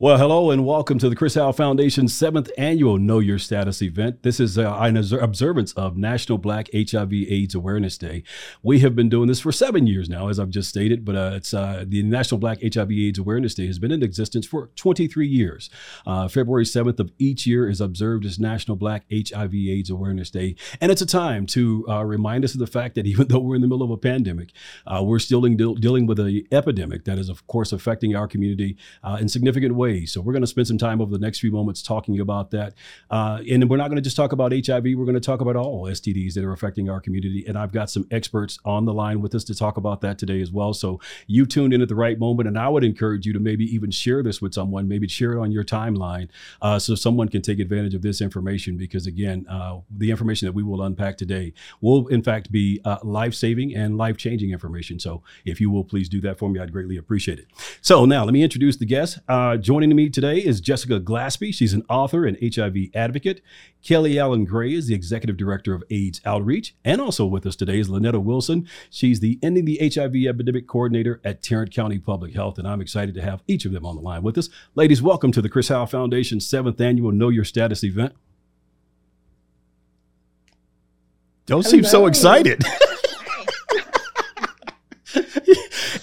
Well, hello and welcome to the Chris Howell Foundation's seventh annual Know Your Status event. This is uh, an observance of National Black HIV/AIDS Awareness Day. We have been doing this for seven years now, as I've just stated, but uh, it's uh, the National Black HIV/AIDS Awareness Day has been in existence for 23 years. Uh, February 7th of each year is observed as National Black HIV/AIDS Awareness Day, and it's a time to uh, remind us of the fact that even though we're in the middle of a pandemic, we're still in, dealing with an epidemic that is, of course, affecting our community in significant ways ways. So we're going to spend some time over the next few moments talking about that. Uh, and we're not going to just talk about HIV. We're going to talk about all STDs that are affecting our community. And I've got some experts on the line with us to talk about that today as well. So you tuned in at the right moment. And I would encourage you to maybe even share this with someone, maybe share it on your timeline uh, so someone can take advantage of this information. Because again, uh, the information that we will unpack today will in fact be uh, life saving and life changing information. So if you will please do that for me, I'd greatly appreciate it. So now let me introduce the guest. Uh, joining me today is Jessica Glaspie. She's an author and HIV advocate. Kelly Allen Gray is the executive director of AIDS Outreach. And also with us today is Lonnetta Wilson. She's the Ending the HIV Epidemic Coordinator at Tarrant County Public Health. And I'm excited to have each of them on the line with us. Ladies, welcome to the Chris Howell Foundation's seventh annual Know Your Status event. Don't Hello. seem so excited.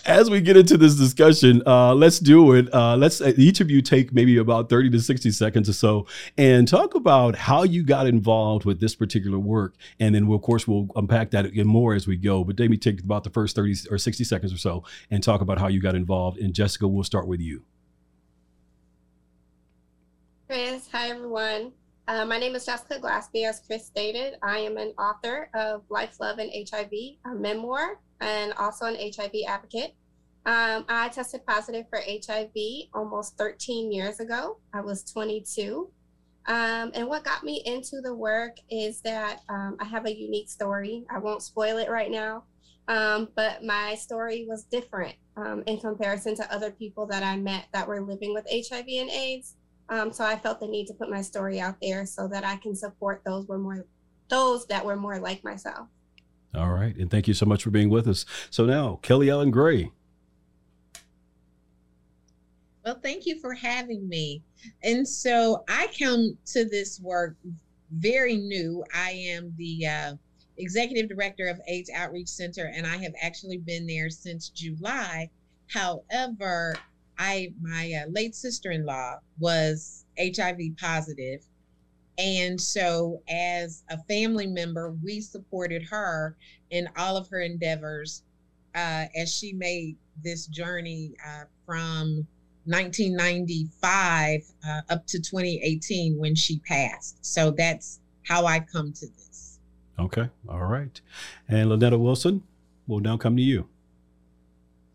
as we get into this discussion, uh, let's do it. Uh, let's uh, each of you take maybe about 30 to 60 seconds or so and talk about how you got involved with this particular work. And then, we'll, of course, we'll unpack that again more as we go. But maybe take about the first 30 or 60 seconds or so and talk about how you got involved. And Jessica, we'll start with you. Chris, hi everyone. Uh, my name is Jessica Glaspie. As Chris stated, I am an author of Life, Love, and HIV, a memoir, and also an HIV advocate. Um, I tested positive for HIV almost 13 years ago. I was 22. Um, and what got me into the work is that um, I have a unique story. I won't spoil it right now, um, but my story was different um, in comparison to other people that I met that were living with HIV and AIDS. Um, so I felt the need to put my story out there so that I can support those were more those that were more like myself. All right, and thank you so much for being with us. So now, Kelly Allen Gray, well, thank you for having me. And so I come to this work very new. I am the uh, executive director of AIDS Outreach Center, and I have actually been there since July. However, I my uh, late sister-in-law was HIV positive, and so as a family member, we supported her in all of her endeavors uh, as she made this journey uh, from 1995 uh, up to 2018 when she passed. So that's how I come to this. Okay. All right. And Lonnetta Wilson, will now come to you.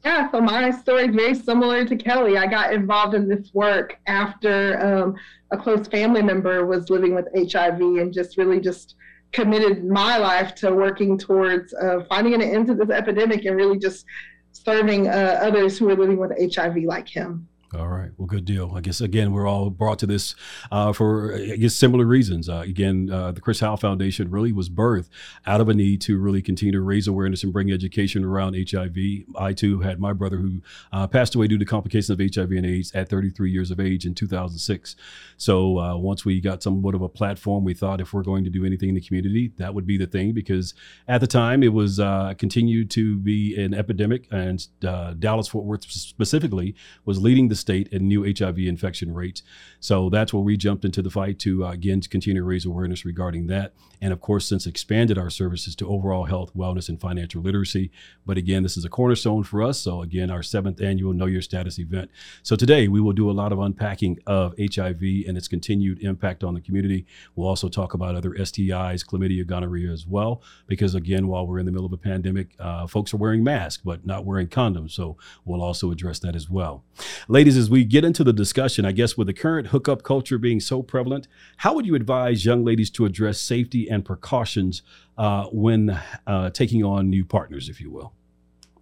Yeah, so my story is very similar to Kelly. I got involved in this work after um, a close family member was living with HIV and just really just committed my life to working towards uh, finding an end to this epidemic and really just serving uh, others who are living with HIV like him. All right. Well, good deal. I guess again we're all brought to this uh, for I guess similar reasons. Uh, again, uh, the Chris Howell Foundation really was birthed out of a need to really continue to raise awareness and bring education around HIV. I too had my brother who uh, passed away due to complications of HIV and AIDS at 33 years of age in 2006. So uh, once we got somewhat of a platform, we thought if we're going to do anything in the community, that would be the thing because at the time it was uh, continued to be an epidemic, and Dallas Fort Worth specifically was leading the state and new HIV infection rates. So that's where we jumped into the fight to uh, again continue to raise awareness regarding that. And of course, since expanded our services to overall health, wellness, and financial literacy. But again, this is a cornerstone for us. So again, our seventh annual Know Your Status event. So today we will do a lot of unpacking of HIV and its continued impact on the community. We'll also talk about other STIs, chlamydia, gonorrhea as well, because again, while we're in the middle of a pandemic, uh, folks are wearing masks but not wearing condoms. So we'll also address that as well. Ladies ladies, as we get into the discussion, I guess with the current hookup culture being so prevalent, how would you advise young ladies to address safety and precautions uh, when uh, taking on new partners, if you will?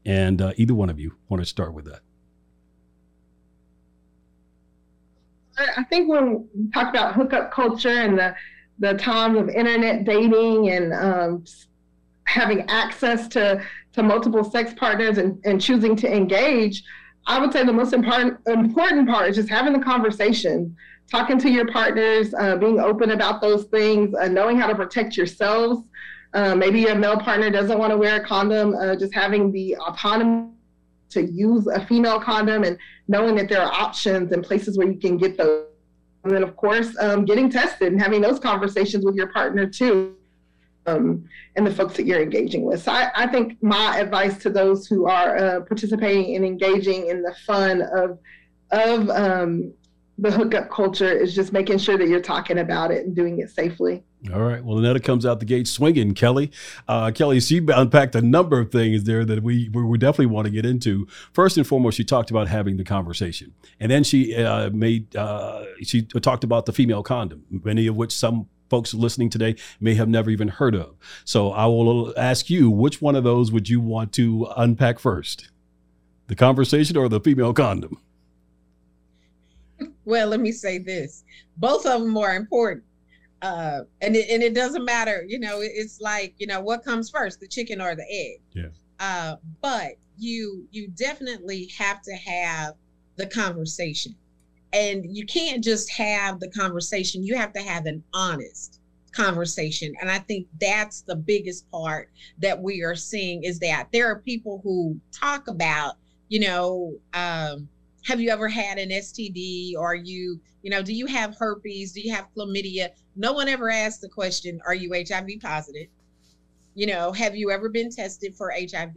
And uh, either one of you want to start with that. I think when we talk about hookup culture and the the times of internet dating and um, having access to to multiple sex partners and, and choosing to engage, I would say the most important important part is just having the conversation, talking to your partners, uh, being open about those things, uh, knowing how to protect yourselves. Uh, maybe your male partner doesn't want to wear a condom, uh, just having the autonomy to use a female condom and knowing that there are options and places where you can get those. And then, of course, um, getting tested and having those conversations with your partner too, um, and the folks that you're engaging with. So, I, I think my advice to those who are uh, participating and engaging in the fun of of um, the hookup culture is just making sure that you're talking about it and doing it safely. All right. Well, Annetta comes out the gate swinging. Kelly, uh, Kelly, she unpacked a number of things there that we we definitely want to get into. First and foremost, she talked about having the conversation, and then she uh, made uh, she talked about the female condom, many of which some folks listening today may have never even heard of. So I will ask you, which one of those would you want to unpack first, the conversation or the female condom? Well, let me say this: both of them are important. Uh and it, and it doesn't matter you know it's like you know what comes first the chicken or the egg? Yeah. Uh but you you definitely have to have the conversation and you can't just have the conversation you have to have an honest conversation and i think that's the biggest part that we are seeing is that there are people who talk about you know um have you ever had an STD? Or you, you know, do you have herpes? Do you have chlamydia? No one ever asked the question, are you HIV positive? You know, have you ever been tested for HIV?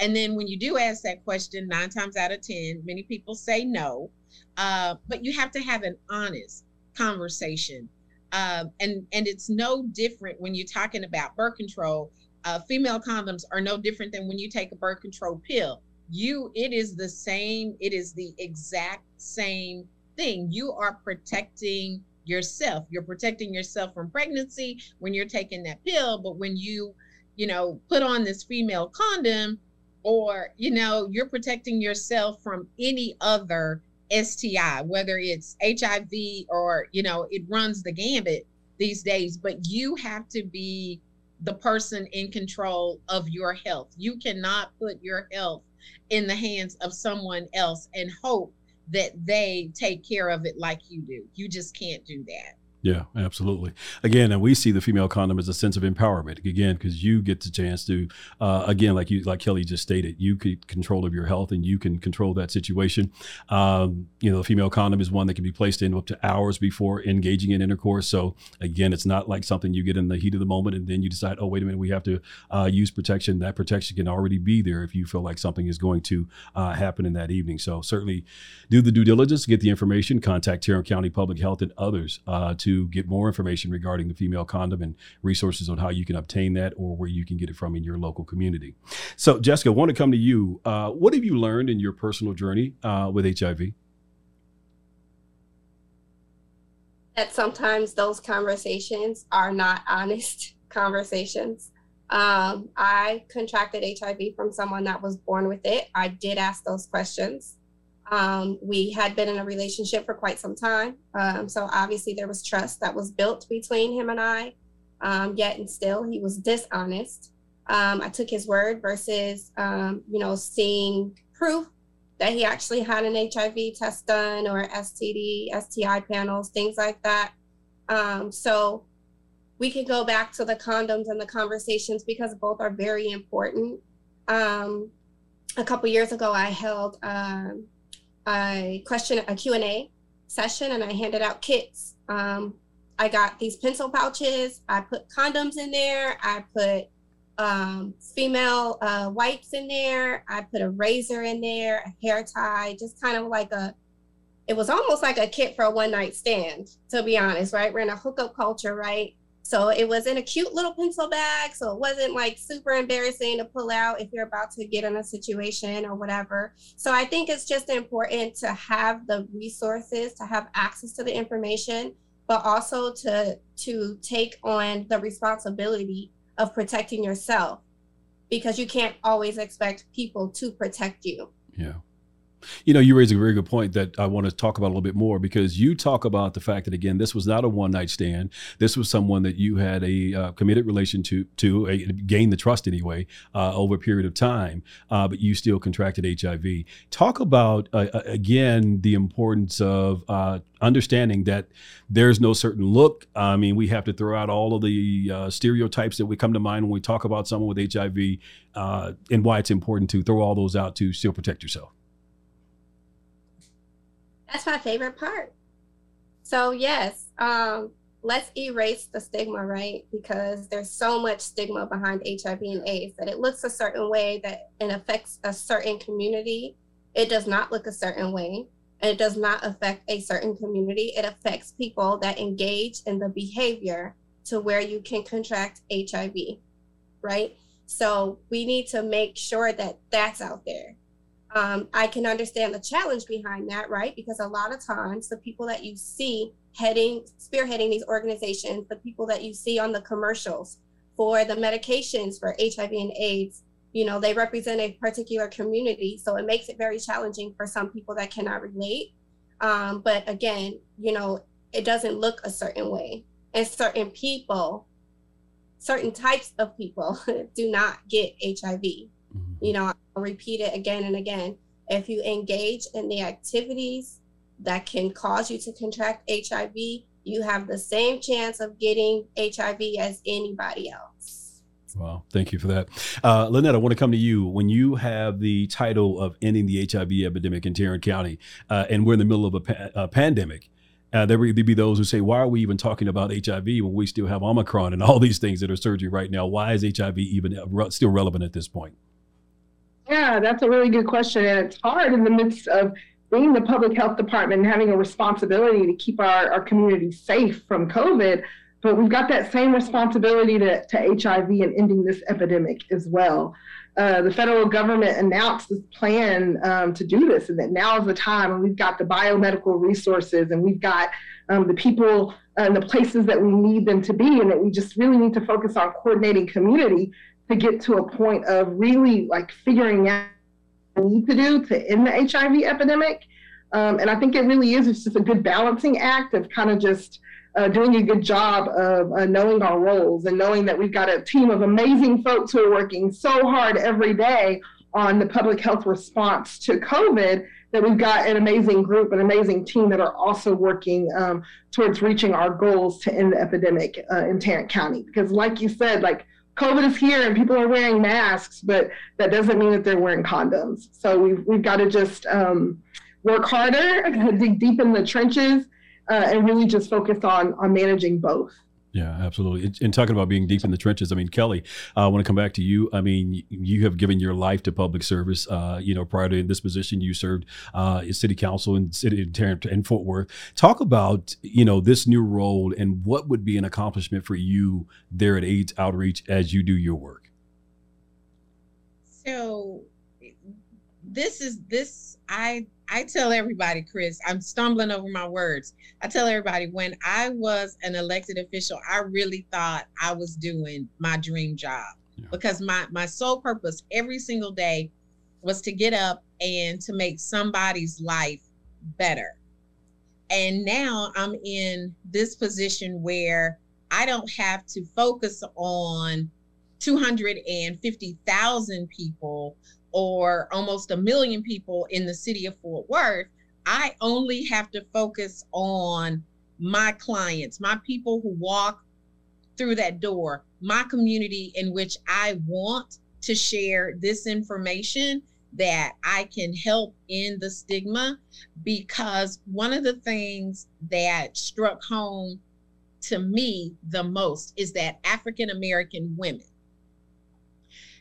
And then when you do ask that question, nine times out of 10, many people say no. Uh, but you have to have an honest conversation. Uh, and, and it's no different when you're talking about birth control. Uh, female condoms are no different than when you take a birth control pill you it is the same it is the exact same thing you are protecting yourself you're protecting yourself from pregnancy when you're taking that pill but when you you know put on this female condom or you know you're protecting yourself from any other STI whether it's HIV or you know it runs the gambit these days but you have to be the person in control of your health you cannot put your health in the hands of someone else and hope that they take care of it like you do. You just can't do that. Yeah, absolutely. Again, and we see the female condom as a sense of empowerment. Again, because you get the chance to, uh, again, like you, like Kelly just stated, you control of your health and you can control that situation. Um, you know, the female condom is one that can be placed in up to hours before engaging in intercourse. So again, it's not like something you get in the heat of the moment and then you decide, oh, wait a minute, we have to uh, use protection. That protection can already be there if you feel like something is going to uh, happen in that evening. So certainly, do the due diligence, get the information, contact Tarrant County Public Health and others uh, to to get more information regarding the female condom and resources on how you can obtain that or where you can get it from in your local community. So, Jessica, I want to come to you. Uh, what have you learned in your personal journey uh, with HIV? That sometimes those conversations are not honest conversations. Um, I contracted HIV from someone that was born with it. I did ask those questions. Um, we had been in a relationship for quite some time. Um, so obviously there was trust that was built between him and I. Um, yet and still, he was dishonest. Um, I took his word versus, um, you know, seeing proof that he actually had an HIV test done or STD, STI panels, things like that. Um, so we can go back to the condoms and the conversations because both are very important. a couple years ago, I held I question a Q&A session and I handed out kits. Um, I got these pencil pouches. I put condoms in there. I put um, female uh, wipes in there. I put a razor in there, a hair tie, just kind of like a, it was almost like a kit for a one night stand, to be honest, right? We're in a hookup culture, right? So it was in a cute little pencil bag. So it wasn't like super embarrassing to pull out if you're about to get in a situation or whatever. So I think it's just important to have the resources, to have access to the information, but also to to take on the responsibility of protecting yourself because you can't always expect people to protect you. Yeah. You know, you raise a very good point that I want to talk about a little bit more because you talk about the fact that again, this was not a one night stand. This was someone that you had a uh, committed relation to, to gain the trust anyway uh, over a period of time, uh, but you still contracted HIV. Talk about uh, uh, again the importance of understanding that there's no certain look. I mean, we have to throw out all of the stereotypes that we come to mind when we talk about someone with HIV, and why it's important to throw all those out to still protect yourself. That's my favorite part. So yes, um, let's erase the stigma, right? Because there's so much stigma behind HIV and AIDS that it looks a certain way that it affects a certain community. It does not look a certain way. And it does not affect a certain community. It affects people that engage in the behavior to where you can contract HIV, right? So we need to make sure that that's out there um, I can understand the challenge behind that, right? Because a lot of times the people that you see heading, spearheading these organizations, the people that you see on the commercials for the medications for HIV and AIDS, you know, they represent a particular community. So it makes it very challenging for some people that cannot relate. Um, but again, you know, it doesn't look a certain way. And certain people, certain types of people do not get HIV. Mm-hmm. You know, repeat it again and again. If you engage in the activities that can cause you to contract HIV, you have the same chance of getting HIV as anybody else. Wow, thank you for that. Uh, Lynette, I want to come to you. When you have the title of ending the HIV epidemic in Tarrant County, uh, and we're in the middle of a, pa- a pandemic, uh, there will be those who say, why are we even talking about HIV when we still have Omicron and all these things that are surging right now? Why is HIV even still relevant at this point? Yeah, that's a really good question. And it's hard in the midst of being the public health department and having a responsibility to keep our, our community safe from COVID. But we've got that same responsibility to, to HIV and ending this epidemic as well. Uh, the federal government announced this plan um, to do this, and that now is the time. And we've got the biomedical resources, and we've got um, the people and the places that we need them to be, and that we just really need to focus on coordinating community to get to a point of really like figuring out what we need to do to end the HIV epidemic. Um, and I think it really is. It's just a good balancing act of kind of just uh, doing a good job of uh, knowing our roles and knowing that we've got a team of amazing folks who are working so hard every day on the public health response to COVID that we've got an amazing group, an amazing team that are also working um, towards reaching our goals to end the epidemic uh, in Tarrant County. Because, like you said, like COVID is here and people are wearing masks, but that doesn't mean that they're wearing condoms. So we've, we've got to just um, work harder, dig deep in the trenches, uh, and really just focus on on managing both. Yeah, absolutely. And talking about being deep in the trenches, I mean, Kelly, I want to come back to you. I mean, you have given your life to public service. Uh, you know, prior to in this position, you served uh, in city council in city and Fort Worth. Talk about you know this new role and what would be an accomplishment for you there at AIDS Outreach as you do your work. So, this is this I I tell everybody, Chris, I'm stumbling over my words. I tell everybody when I was an elected official, I really thought I was doing my dream job yeah. because my my sole purpose every single day was to get up and to make somebody's life better. And now I'm in this position where I don't have to focus on 250,000 people or almost a million people in the city of Fort Worth, I only have to focus on my clients, my people who walk through that door, my community in which I want to share this information that I can help end the stigma. Because one of the things that struck home to me the most is that African American women,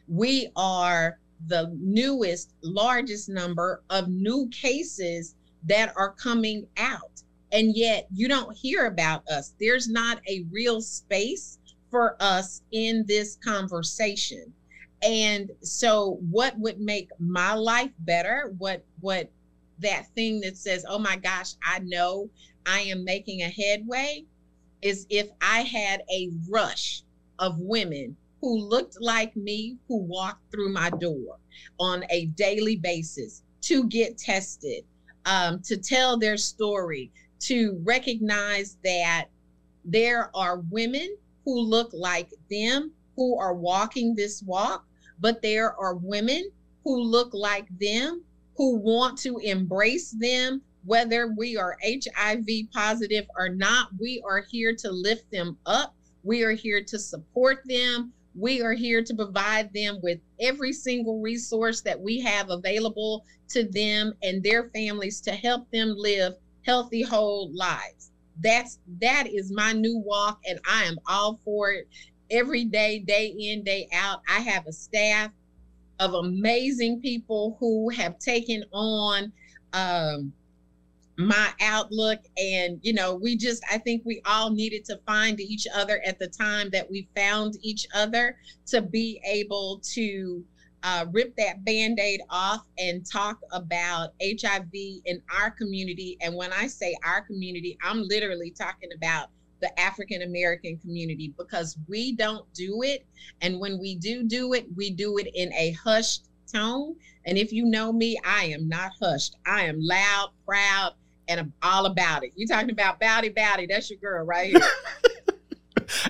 we are the newest, largest number of new cases that are coming out. And yet you don't hear about us. There's not a real space for us in this conversation. And so what would make my life better? What what that thing that says, "Oh my gosh, I know I am making a headway," is if I had a rush of women who looked like me, who walked through my door on a daily basis, to get tested, um, to tell their story, to recognize that there are women who look like them who are walking this walk, but there are women who look like them who want to embrace them, whether we are HIV positive or not. We are here to lift them up. We are here to support them. We are here to provide them with every single resource that we have available to them and their families to help them live healthy, whole lives. That's that is my new walk, and I am all for it every day, day in, day out. I have a staff of amazing people who have taken on um, my outlook and you know we just i think we all needed to find each other at the time that we found each other to be able to uh, rip that band-aid off and talk about hiv in our community. And when i say our community i'm literally talking about the african american community because we don't do it. And when we do do it we do it in a hushed tone. And if you know me i am not hushed. I am loud proud and I'm all about it. You talking about Bowdy Bowdy? That's your girl right here.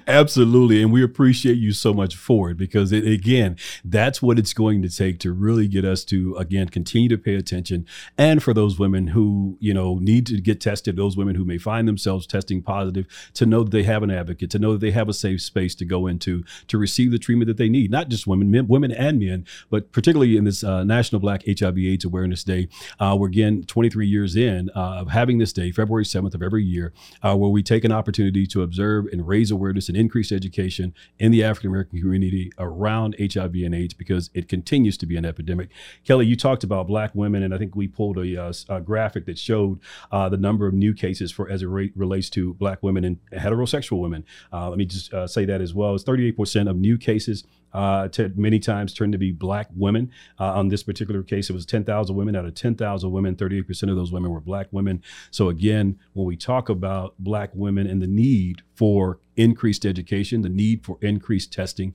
Absolutely. And we appreciate you so much for it because, it, again, that's what it's going to take to really get us to, again, continue to pay attention. And for those women who, you know, need to get tested, those women who may find themselves testing positive, to know that they have an advocate, to know that they have a safe space to go into to receive the treatment that they need. Not just women, men, women and men, but particularly in this uh, National Black HIV/AIDS Awareness Day. Uh, we're again 23 years in uh, of having this day, February 7th of every year, uh, where we take an opportunity to observe and raise awareness awareness and increased education in the African American community around HIV and AIDS because it continues to be an epidemic. Kelly, you talked about Black women, and I think we pulled a, uh, a graphic that showed uh, the number of new cases for as it re- relates to Black women and heterosexual women. Uh, let me just uh, say that as well. It's 38% of new cases uh, to many times turned to be black women. Uh, on this particular case, it was 10,000 women out of 10,000 women, 38% of those women were black women. So again, when we talk about black women and the need for increased education, the need for increased testing,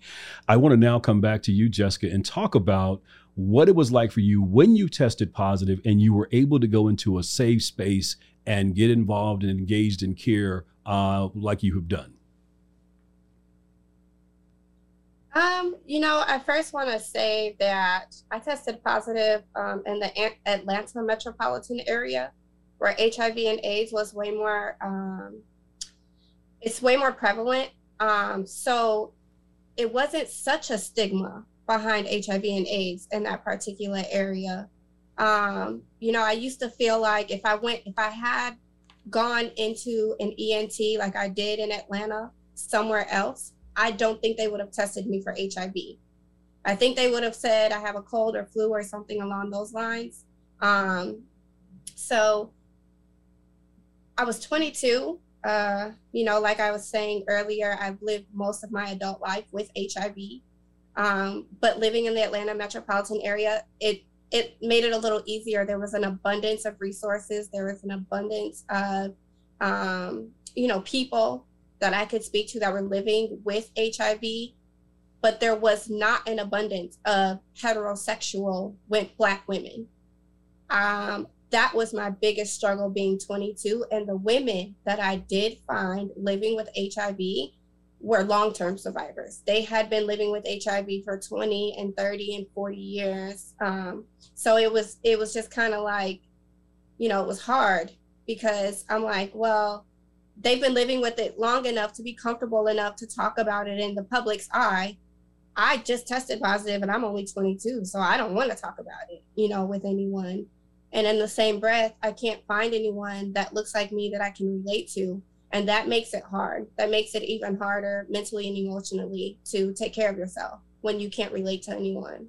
I want to now come back to you, Jessica, and talk about what it was like for you when you tested positive and you were able to go into a safe space and get involved and engaged in care uh, like you have done. Um, you know, I first want to say that I tested positive um, in the Atlanta metropolitan area, where HIV and AIDS was way more. Um, it's way more prevalent. Um, so it wasn't such a stigma behind HIV and AIDS in that particular area. Um, you know, I used to feel like if I went, if I had gone into an ENT like I did in Atlanta somewhere else, I don't think they would have tested me for HIV. I think they would have said I have a cold or flu or something along those lines. Um, so I was 22. Uh, you know, like I was saying earlier, I've lived most of my adult life with HIV. Um, but living in the Atlanta metropolitan area, it it made it a little easier. There was an abundance of resources. There was an abundance of um, you know people that I could speak to that were living with HIV, but there was not an abundance of heterosexual Black women. Um, that was my biggest struggle being 22. And the women that I did find living with HIV were long term survivors. They had been living with HIV for 20 and 30 and 40 years. Um, so it was it was just kind of like, you know, it was hard because I'm like, well, they've been living with it long enough to be comfortable enough to talk about it in the public's eye. I just tested positive and I'm only 22, so I don't want to talk about it, you know, with anyone. And in the same breath, I can't find anyone that looks like me that I can relate to. And that makes it hard. That makes it even harder mentally and emotionally to take care of yourself when you can't relate to anyone.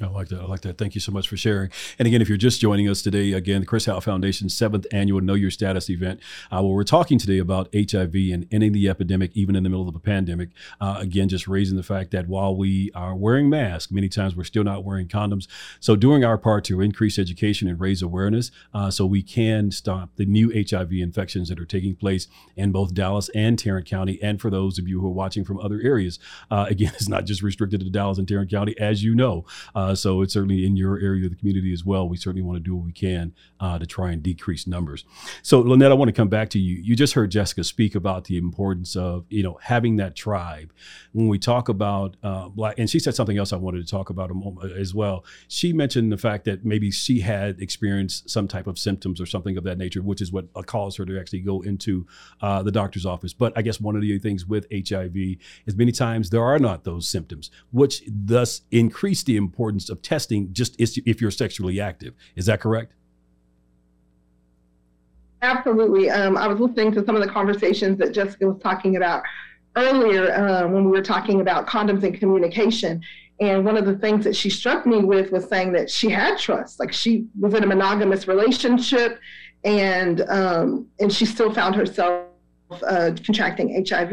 I like that. I like that. Thank you so much for sharing. And again, if you're just joining us today, again, the Chris Howell Foundation's seventh annual Know Your Status event, uh, where we're talking today about HIV and ending the epidemic, even in the middle of a pandemic. Uh, again, just raising the fact that while we are wearing masks, many times we're still not wearing condoms. So, doing our part to increase education and raise awareness uh, so we can stop the new HIV infections that are taking place in both Dallas and Tarrant County. And for those of you who are watching from other areas, uh, again, it's not just restricted to Dallas and Tarrant County, as you know. Uh, Uh, so it's certainly in your area of the community as well. We certainly want to do what we can uh, to try and decrease numbers. So Lynette, I want to come back to you. You just heard Jessica speak about the importance of you know having that tribe. When we talk about uh, black, and she said something else I wanted to talk about a moment as well. She mentioned the fact that maybe she had experienced some type of symptoms or something of that nature, which is what caused her to actually go into uh, the doctor's office. But I guess one of the things with HIV is many times there are not those symptoms, which thus increase the importance of testing just if you're sexually active. Is that correct? Absolutely. Um, I was listening to some of the conversations that Jessica was talking about earlier um, when we were talking about condoms and communication. And one of the things that she struck me with was saying that she had trust. Like she was in a monogamous relationship, and um, and she still found herself uh, contracting HIV.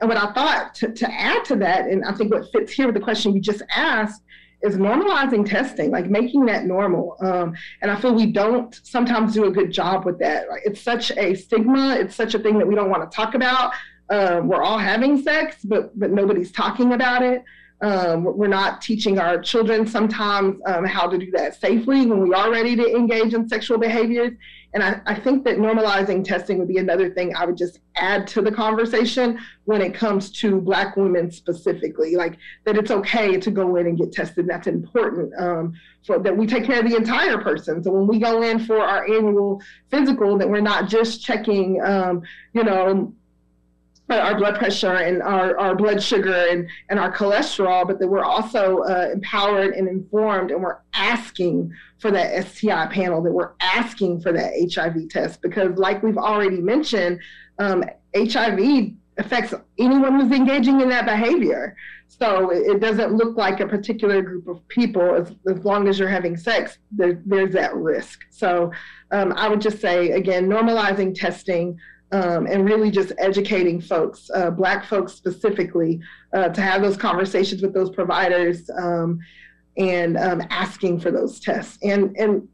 And what I thought to, to add to that, and I think what fits here with the question you just asked, is normalizing testing, like making that normal. Um, and I feel we don't sometimes do a good job with that. It's such a stigma. It's such a thing that we don't want to talk about. Um, we're all having sex, but but nobody's talking about it. Um, we're not teaching our children sometimes um, how to do that safely when we are ready to engage in sexual behaviors. And I, I, think that normalizing testing would be another thing I would just add to the conversation when it comes to Black women specifically, like that it's okay to go in and get tested. That's important um, for that we take care of the entire person. So when we go in for our annual physical, that we're not just checking, um, you know, our blood pressure and our, our blood sugar and, and our cholesterol, but that we're also uh, empowered and informed and we're asking for that STI panel, that we're asking for that HIV test. Because, like we've already mentioned, um, HIV affects anyone who's engaging in that behavior. So it, doesn't look like a particular group of people. As, as long as you're having sex, there, there's that risk. So um, I would just say, again, normalizing testing um, and really just educating folks, uh, Black folks specifically, uh, to have those conversations with those providers um, and um, asking for those tests. And, and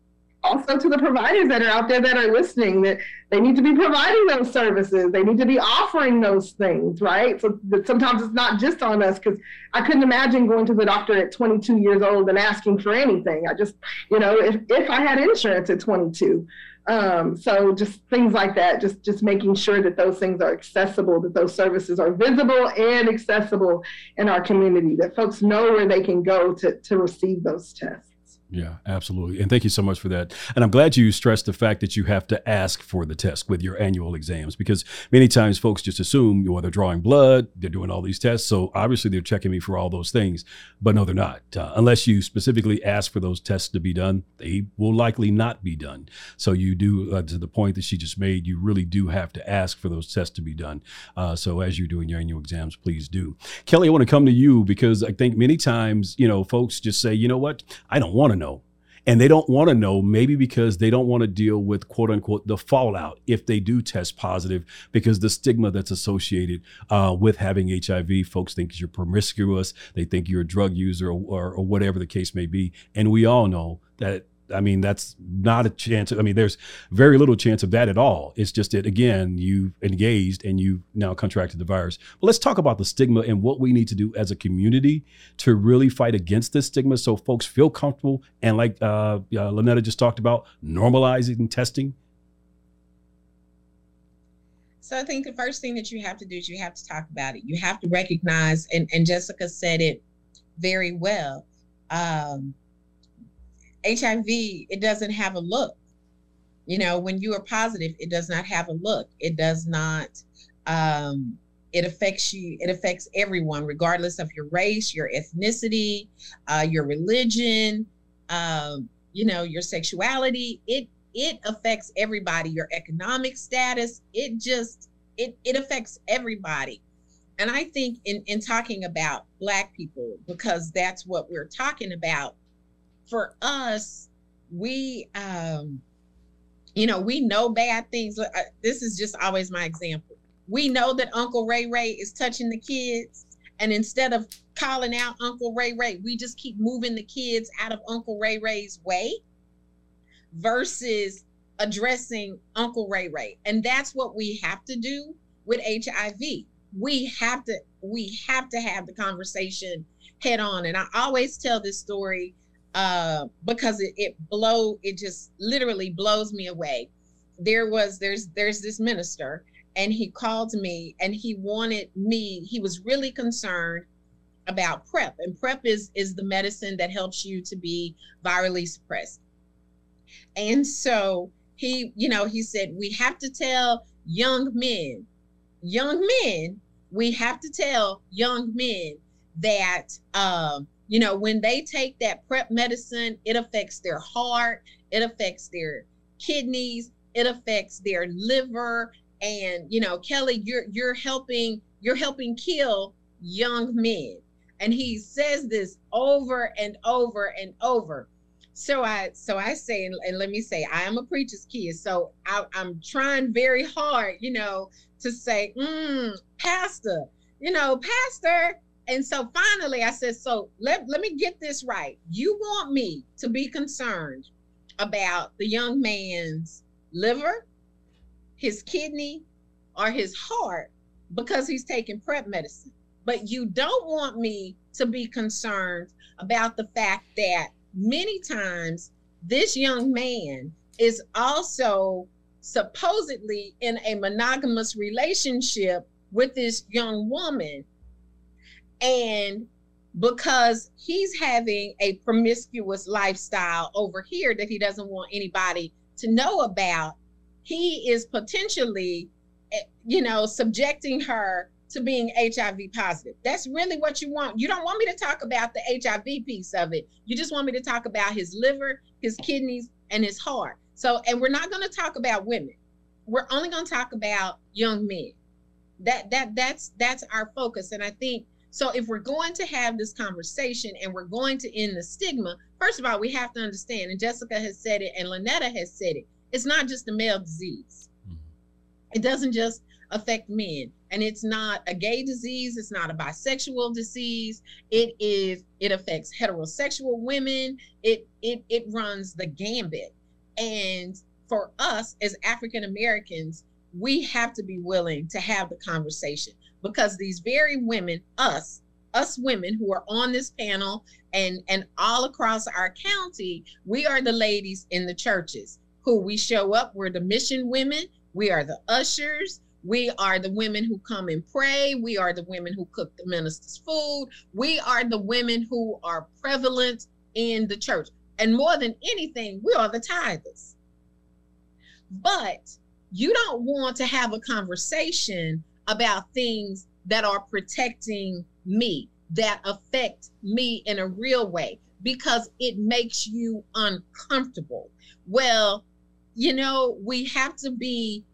also to the providers that are out there that are listening, that they need to be providing those services. They need to be offering those things, right? So sometimes it's not just on us because I couldn't imagine going to the doctor at 22 years old and asking for anything. I just, you know, if, if I had insurance at 22, um, so just things like that, just just making sure that those things are accessible, that those services are visible and accessible in our community, that folks know where they can go to to receive those tests. Yeah, absolutely. And thank you so much for that. And I'm glad you stressed the fact that you have to ask for the test with your annual exams because many times folks just assume, well, they're drawing blood, they're doing all these tests. So obviously they're checking me for all those things. But no, they're not. Uh, unless you specifically ask for those tests to be done, they will likely not be done. So you do, uh, to the point that she just made, you really do have to ask for those tests to be done. Uh, so as you're doing your annual exams, please do. Kelly, I want to come to you because I think many times, you know, folks just say, you know what, I don't want to know and they don't want to know, maybe because they don't want to deal with quote unquote the fallout if they do test positive, because the stigma that's associated uh, with having HIV. Folks think you're promiscuous, they think you're a drug user, or, or, or whatever the case may be. And we all know that I mean, that's not a chance. I mean, there's very little chance of that at all. It's just that, again, you engaged and you now contracted the virus. But let's talk about the stigma and what we need to do as a community to really fight against this stigma so folks feel comfortable. And like uh, uh, Lonnetta just talked about, normalizing testing. So I think the first thing that you have to do is you have to talk about it. You have to recognize, and, and Jessica said it very well. Um, HIV, it doesn't have a look. You know, when you are positive, it does not have a look. It does not, um, it affects you, it affects everyone, regardless of your race, your ethnicity, uh, your religion, um, you know, your sexuality. It it affects everybody, your economic status. It just it it affects everybody. And I think in, in talking about black people, because that's what we're talking about, for us, we, um, you know, we know bad things. This is just always my example. We know that Uncle Ray Ray is touching the kids. And instead of calling out Uncle Ray Ray, we just keep moving the kids out of Uncle Ray Ray's way versus addressing Uncle Ray Ray. And that's what we have to do with HIV. We have to we have to have the conversation head on. And I always tell this story uh, because it, it blow it just literally blows me away. There was there's there's this minister and he called me and he wanted me he was really concerned about PrEP and PrEP is is the medicine that helps you to be virally suppressed and so he you know he said we have to tell young men young men we have to tell young men that um you know when they take that PrEP medicine it affects their heart it affects their kidneys it affects their liver. And you know kelly you're you're helping you're helping kill young men. And he says this over and over and over. So i so i say and, and let me say i am a preacher's kid. So I, am trying very hard you know to say mm, pastor you know pastor and so finally i said so let, let me get this right you want me to be concerned about the young man's liver his kidney or his heart because he's taking PrEP medicine. But you don't want me to be concerned about the fact that many times this young man is also supposedly in a monogamous relationship with this young woman. And because he's having a promiscuous lifestyle over here that he doesn't want anybody to know about, he is potentially, eh, you know, subjecting her to being HIV positive. That's really what you want. You don't want me to talk about the HIV piece of it. You just want me to talk about his liver, his kidneys, and his heart. So, and we're not going to talk about women. We're only going to talk about young men. That that that's that's our focus. And I think so. If we're going to have this conversation and we're going to end the stigma, first of all, we have to understand. And Jessica has said it, and Lonnetta has said it it's not just a male disease. Mm-hmm. It doesn't just affect men and it's not a gay disease it's not a bisexual disease it is it affects heterosexual women it it it runs the gambit and for us as african americans we have to be willing to have the conversation because these very women us us women who are on this panel and and all across our county we are the ladies in the churches who we show up. We're the mission women. We are the ushers. We are the women who come and pray. We are the women who cook the minister's food. We are the women who are prevalent in the church. And more than anything, we are the tithers. But you don't want to have a conversation about things that are protecting me, that affect me in a real way, because it makes you uncomfortable. Well, you know, we have to be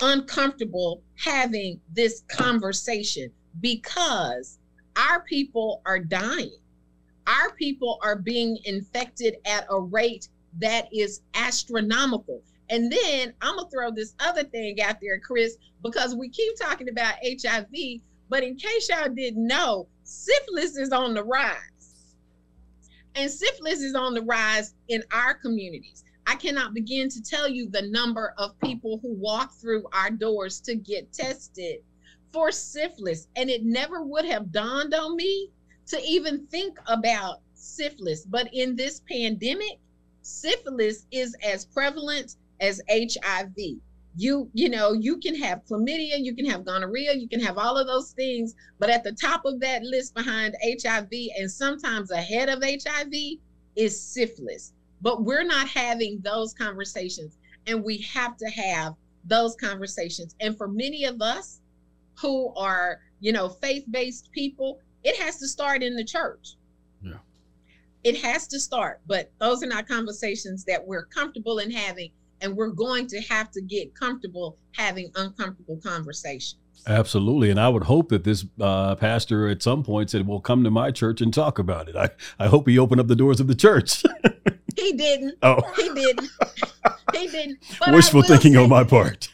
uncomfortable having this conversation because our people are dying. Our people are being infected at a rate that is astronomical. And then I'm to throw this other thing out there, Chris, because we keep talking about HIV, but in case y'all didn't know, syphilis is on the rise. And syphilis is on the rise in our communities. I cannot begin to tell you the number of people who walk through our doors to get tested for syphilis. And it never would have dawned on me to even think about syphilis. But in this pandemic, syphilis is as prevalent as HIV. You, you know, you can have chlamydia, you can have gonorrhea, you can have all of those things, but at the top of that list behind HIV and sometimes ahead of HIV is syphilis. But we're not having those conversations and we have to have those conversations. And for many of us who are you know faith-based people it has to start in the church. Yeah. It has to start but those are not conversations that we're comfortable in having and we're going to have to get comfortable having uncomfortable conversations Absolutely. And I would hope that this uh, pastor at some point said, well, come to my church and talk about it. I, I hope he opened up the doors of the church. he didn't. Oh. He didn't. he didn't. But Wishful thinking on my part.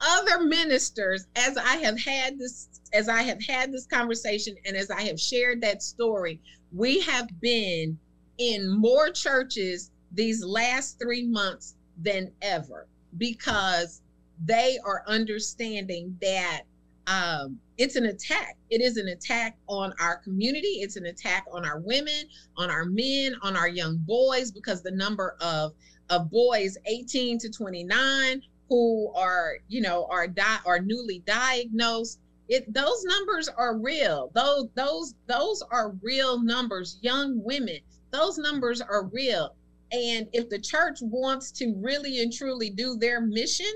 Other ministers, as I have had this, as I have had this conversation and as I have shared that story, we have been in more churches these last three months than ever because they are understanding that um, it's an attack. It is an attack on our community. It's an attack on our women, on our men, on our young boys, because the number of of boys 18 to 29 who are, you know, are di- are newly diagnosed. It those numbers are real. Those those those are real numbers. Young women, those numbers are real. And if the church wants to really and truly do their mission,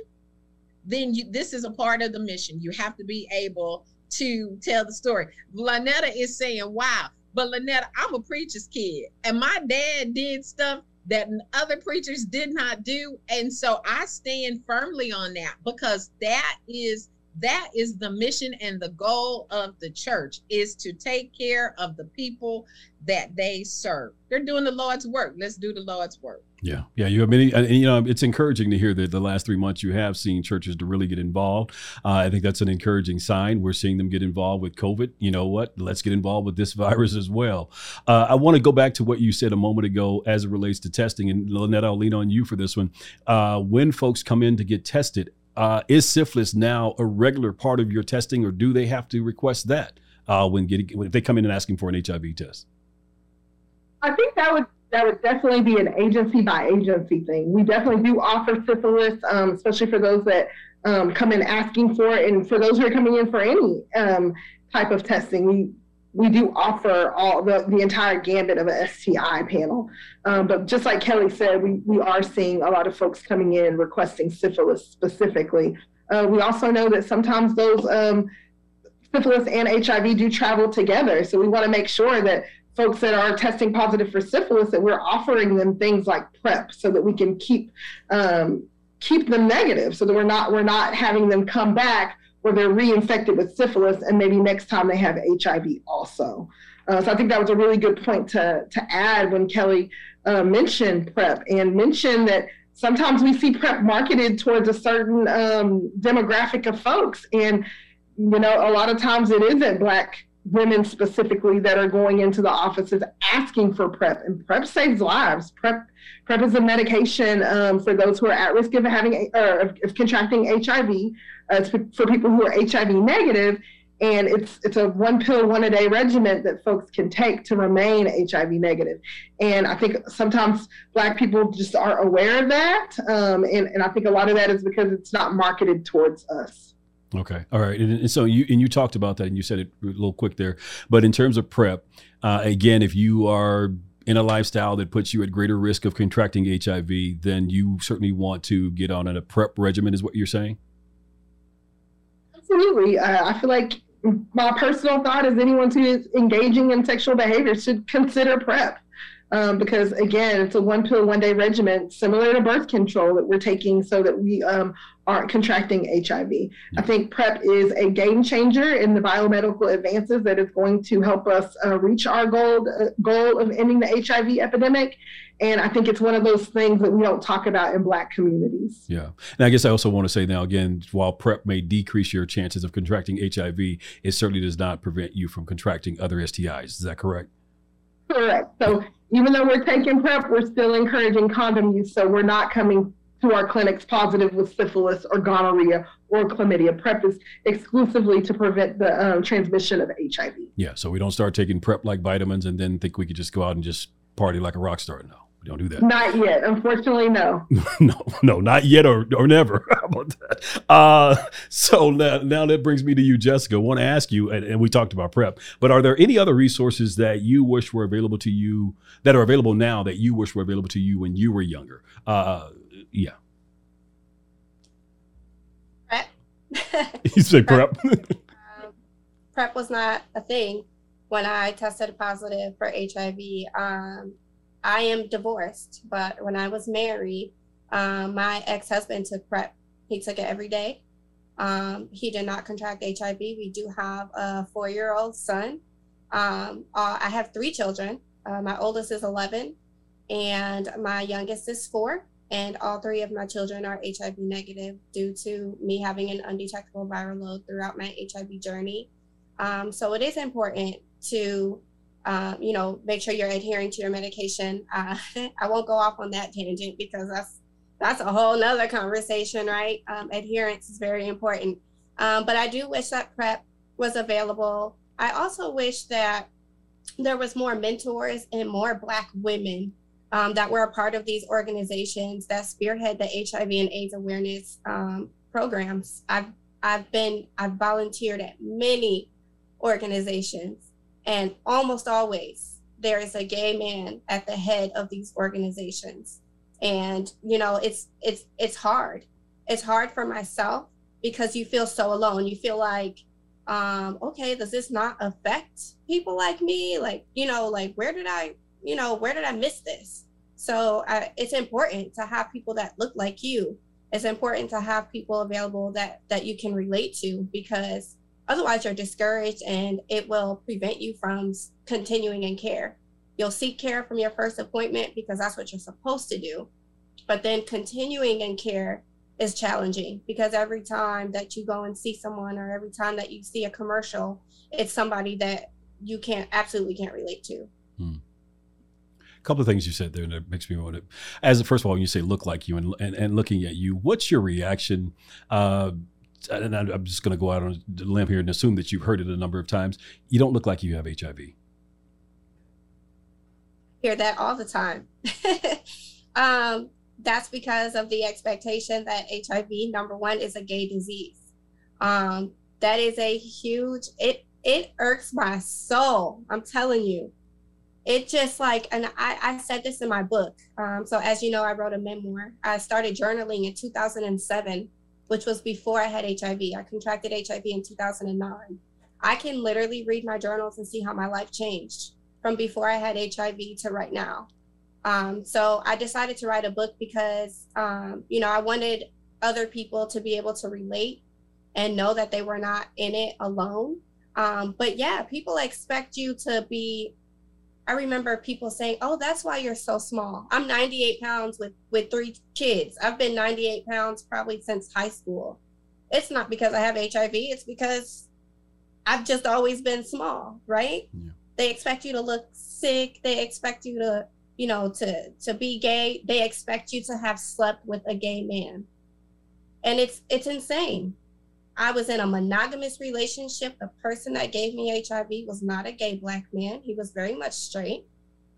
then you, this is a part of the mission. You have to be able to tell the story. Lonnetta is saying, wow, but Lonnetta, I'm a preacher's kid, and my dad did stuff that other preachers did not do. And so I stand firmly on that because that is that is the mission and the goal of the church is to take care of the people that they serve. They're doing the Lord's work. Let's do the Lord's work. Yeah, yeah. You have many, and you know, it's encouraging to hear that the last three months you have seen churches to really get involved. Uh, I think that's an encouraging sign. We're seeing them get involved with COVID. You know what? Let's get involved with this virus as well. Uh, I want to go back to what you said a moment ago as it relates to testing, and Lonnetta, I'll lean on you for this one. Uh, when folks come in to get tested, uh, is syphilis now a regular part of your testing, or do they have to request that uh, when getting if they come in and asking for an HIV test? I think that would that would definitely be an agency by agency thing. We definitely do offer syphilis, um, especially for those that um, come in asking for it, and for those who are coming in for any um, type of testing. We we do offer all the, the entire gambit of a STI panel. Um, but just like Kelly said, we, we are seeing a lot of folks coming in requesting syphilis specifically. Uh, we also know that sometimes those um, syphilis and HIV do travel together. So we want to make sure that folks that are testing positive for syphilis that we're offering them things like PrEP so that we can keep um, keep them negative so that we're not we're not having them come back where they're reinfected with syphilis and maybe next time they have HIV also. Uh, so I think that was a really good point to to add when Kelly uh, mentioned PrEP and mentioned that sometimes we see PrEP marketed towards a certain um, demographic of folks and you know a lot of times it isn't black women specifically that are going into the offices asking for PrEP, and PrEP saves lives. PrEP PrEP is a medication um, for those who are at risk of having or of, contracting HIV. Uh, it's for people who are HIV negative, and it's it's a one pill, one a day regimen that folks can take to remain HIV negative. And I think sometimes Black people just aren't aware of that, um, and and I think a lot of that is because it's not marketed towards us. Okay. All right. And, and, so you and you talked about that and you said it a little quick there. But in terms of PrEP, uh, again, if you are in a lifestyle that puts you at greater risk of contracting HIV, then you certainly want to get on a PrEP regimen, is what you're saying? Absolutely. Uh, I feel like my personal thought is anyone who is engaging in sexual behavior should consider PrEP um, because again, it's a one pill, one day regimen similar to birth control that we're taking so that we um, aren't contracting HIV. I think PrEP is a game changer in the biomedical advances that is going to help us uh, reach our goal, uh, goal of ending the HIV epidemic. And I think it's one of those things that we don't talk about in Black communities. Yeah. And I guess I also want to say now, again, while PrEP may decrease your chances of contracting HIV, it certainly does not prevent you from contracting other STIs. Is that correct? Correct. So even though we're taking PrEP, we're still encouraging condom use. So we're not coming to our clinics positive with syphilis or gonorrhea or chlamydia. PrEP is exclusively to prevent the um, transmission of HIV. Yeah. So we don't start taking PrEP like vitamins and then think we could just go out and just party like a rock star. No. We don't do that. Not yet. Unfortunately, no. no, no, not yet or, or never. How about that? Uh, so now, now that brings me to you, Jessica. I want to ask you, and, and we talked about PrEP, but are there any other resources that you wish were available to you that are available now that you wish were available to you when you were younger? Uh, yeah. PrEP. you say PrEP. um, PrEP was not a thing when I tested positive for HIV. Um, I am divorced, but when I was married, um, my ex husband took PrEP. He took it every day. Um, he did not contract HIV. We do have a four year old son. Um, uh, I have three children. Uh, my oldest is 11, and my youngest is four. And all three of my children are HIV negative due to me having an undetectable viral load throughout my HIV journey. Um, so it is important to um, you know, make sure you're adhering to your medication. Uh, I won't go off on that tangent because that's that's a whole nother conversation, right? Um, adherence is very important. Um, but I do wish that PrEP was available. I also wish that there was more mentors and more Black women um, that were a part of these organizations that spearhead the HIV and AIDS awareness um, programs. I've I've been I've volunteered at many organizations, and almost always there is a gay man at the head of these organizations. And you know, it's it's it's hard. It's hard for myself because you feel so alone. You feel like, um, okay, does this not affect people like me? Like, you know, like where did I, you know, where did I miss this? So uh, it's important to have people that look like you. It's important to have people available that that you can relate to because otherwise you're discouraged and it will prevent you from continuing in care. You'll seek care from your first appointment because that's what you're supposed to do. But then continuing in care is challenging because every time that you go and see someone or every time that you see a commercial, it's somebody that you can't absolutely can't relate to. Hmm. Couple of things you said there that makes me want to. As first of all, when you say look like you and and, and looking at you, what's your reaction? Uh, and I'm just going to go out on a limb here and assume that you've heard it a number of times. You don't look like you have HIV. Hear that all the time. um, that's because of the expectation that HIV, number one, is a gay disease. Um, that is a huge it it irks my soul. I'm telling you. It just like, and I, I said this in my book. Um, so as you know, I wrote a memoir. I started journaling in 2007, which was before I had HIV. I contracted HIV in 2009. I can literally read my journals and see how my life changed from before I had HIV to right now. Um, so I decided to write a book because, um, you know, I wanted other people to be able to relate and know that they were not in it alone. Um, but yeah, people expect you to be. I remember people saying, "Oh, that's why you're so small." I'm 98 pounds with with three kids. I've been 98 pounds probably since high school. It's not because I have HIV. It's because I've just always been small, right? Yeah. They expect you to look sick. They expect you to you know, to to be gay, they expect you to have slept with a gay man. And it's it's insane. I was in a monogamous relationship. The person that gave me HIV was not a gay black man. He was very much straight.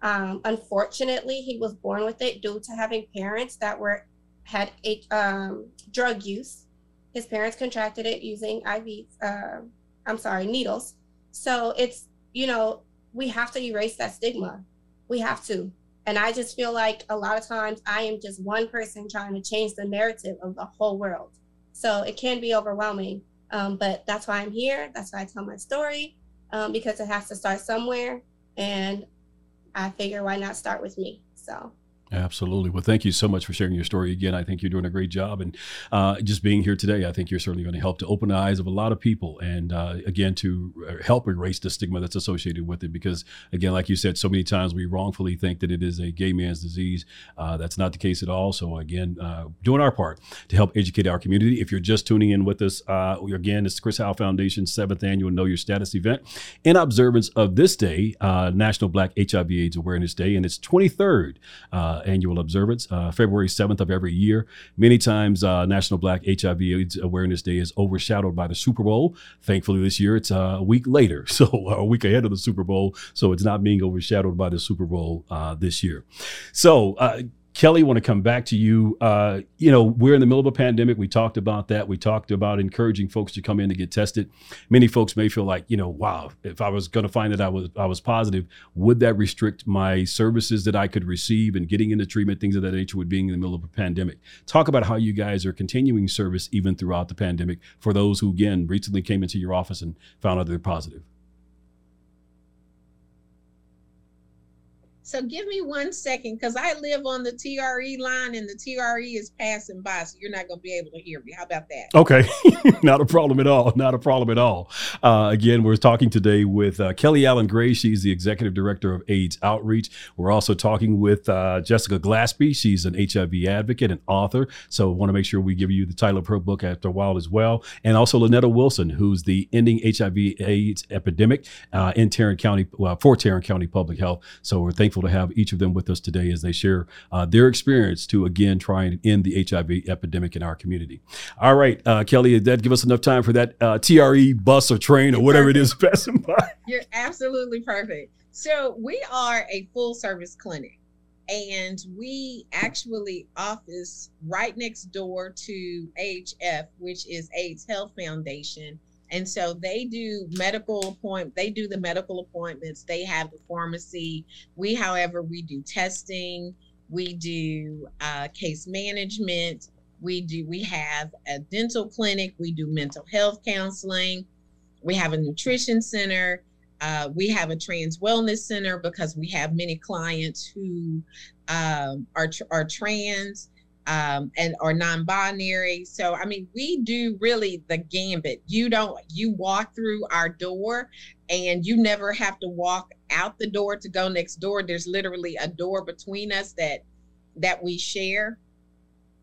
Um, unfortunately, he was born with it due to having parents that were had a, um, drug use. His parents contracted it using IVs. Uh, I'm sorry, needles. So it's you know we have to erase that stigma. We have to. And I just feel like a lot of times I am just one person trying to change the narrative of the whole world. So it can be overwhelming. Um, but that's why I'm here. That's why I tell my story um, because it has to start somewhere. And I figure why not start with me? So. Absolutely. Well, thank you so much for sharing your story again. I think you're doing a great job, and uh, just being here today, I think you're certainly going to help to open the eyes of a lot of people, and uh, again to uh, help erase the stigma that's associated with it. Because again, like you said, so many times we wrongfully think that it is a gay man's disease. Uh, that's not the case at all. So again, uh, doing our part to help educate our community. If you're just tuning in with us, uh, again, it's Chris Howell Foundation's seventh annual Know Your Status event in observance of this day, National Black HIV/AIDS Awareness Day, and its 23rd annual observance, uh, February 7th of every year. Many times, uh, National Black HIV Awareness Day is overshadowed by the Super Bowl. Thankfully, this year it's uh, a week later, so a week ahead of the Super Bowl. So it's not being overshadowed by the Super Bowl uh, this year. So, uh, Kelly, want to come back to you. Uh, you know, we're in the middle of a pandemic. We talked about that. We talked about encouraging folks to come in to get tested. Many folks may feel like, you know, wow, if I was going to find that I was I was positive, would that restrict my services that I could receive and getting into treatment, things of that nature, with being in the middle of a pandemic? Talk about how you guys are continuing service even throughout the pandemic for those who, again, recently came into your office and found out they're positive. So give me one second because I live on the TRE line and the TRE is passing by, so you're not going to be able to hear me. How about that? Okay, not a problem at all. Not a problem at all. Uh, again, we're talking today with uh, Kelly Allen Gray. She's the executive director of AIDS Outreach. We're also talking with uh, Jessica Glaspie. She's an HIV advocate and author. So, want to make sure we give you the title of her book after a while as well. And also Lonnetta Wilson, who's the Ending HIV AIDS Epidemic uh, in Tarrant County for Tarrant County Public Health. So, we're thankful grateful to have each of them with us today as they share uh, their experience to again try and end the HIV epidemic in our community. All right, uh, Kelly, did that give us enough time for that uh, TRE bus or train or whatever perfect. it is passing by? You're absolutely perfect. So we are a full service clinic and we actually office right next door to AHF, which is AIDS Health Foundation. And so they do medical appointment. They do the medical appointments. They have the pharmacy. We, however, we do testing. We do uh, case management. We do. We have a dental clinic. We do mental health counseling. We have a nutrition center. Uh, we have a trans wellness center because we have many clients who um, are are trans um, and are non-binary. So I mean, we do really the gambit. You don't you walk through our door, and you never have to walk out the door to go next door. There's literally a door between us that that we share.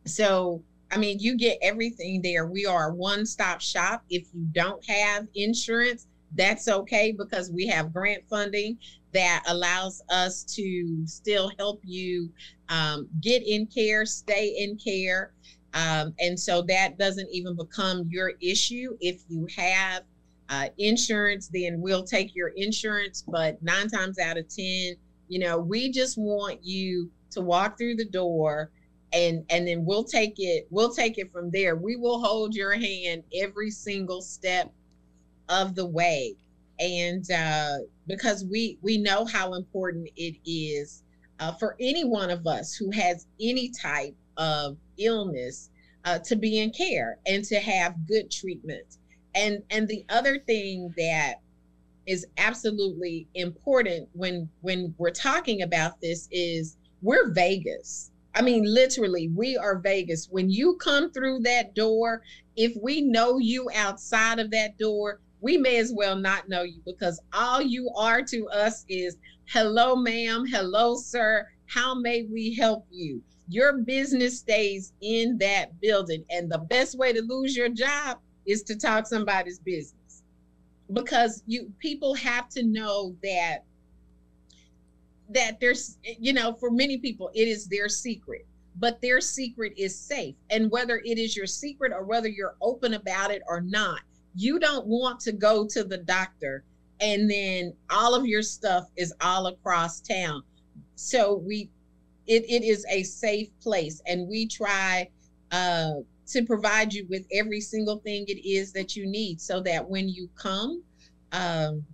So I mean, you get everything there. We are a one-stop shop. If you don't have insurance, that's okay because we have grant funding that allows us to still help you um, get in care, stay in care. Um, and so that doesn't even become your issue. If you have uh, insurance, then we'll take your insurance. But nine times out of 10, you know, we just want you to walk through the door and and then we'll take it we'll take it from there we will hold your hand every single step of the way and uh, because we we know how important it is uh, for any one of us who has any type of illness uh, to be in care and to have good treatment and and the other thing that is absolutely important when when we're talking about this is we're Vegas. I mean, literally, we are Vegas. When you come through that door, if we know you outside of that door, we may as well not know you because all you are to us is hello, ma'am, hello, sir. How may we help you? Your business stays in that building. And the best way to lose your job is to talk somebody's business because you people have to know that that there's you know for many people it is their secret but their secret is safe and whether it is your secret or whether you're open about it or not you don't want to go to the doctor and then all of your stuff is all across town. So we it, it is a safe place and we try uh, to provide you with every single thing it is that you need so that when you come um,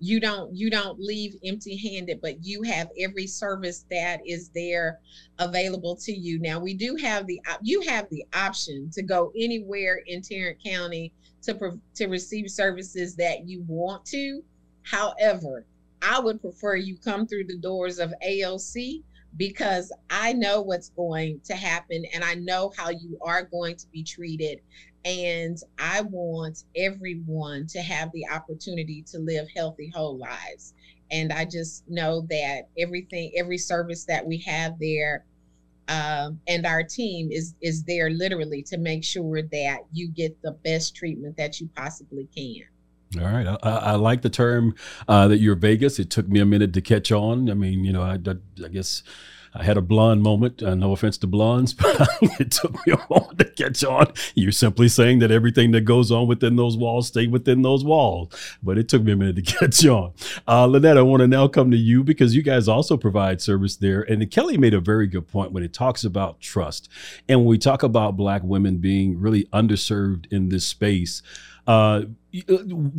you don't you don't leave empty handed but you have every service that is there available to you. Now we do have the you have the option to go anywhere in tarrant county to to receive services that you want to. However, I would prefer you come through the doors of AOC because I know what's going to happen and I know how you are going to be treated. And I want everyone to have the opportunity to live healthy, whole lives. And I just know that everything, every service that we have there um, and our team is is there literally to make sure that you get the best treatment that you possibly can. All right, I, I like the term uh, that you're Vegas. It took me a minute to catch on. I mean, you know, I, I, I guess I had a blonde moment. Uh, no offense to blondes, but it took me a moment to catch on. You're simply saying that everything that goes on within those walls stay within those walls. But it took me a minute to catch on. Uh, Lonnetta, I want to now come to you because you guys also provide service there. And Kelly made a very good point when it talks about trust. And when we talk about Black women being really underserved in this space, uh, uh,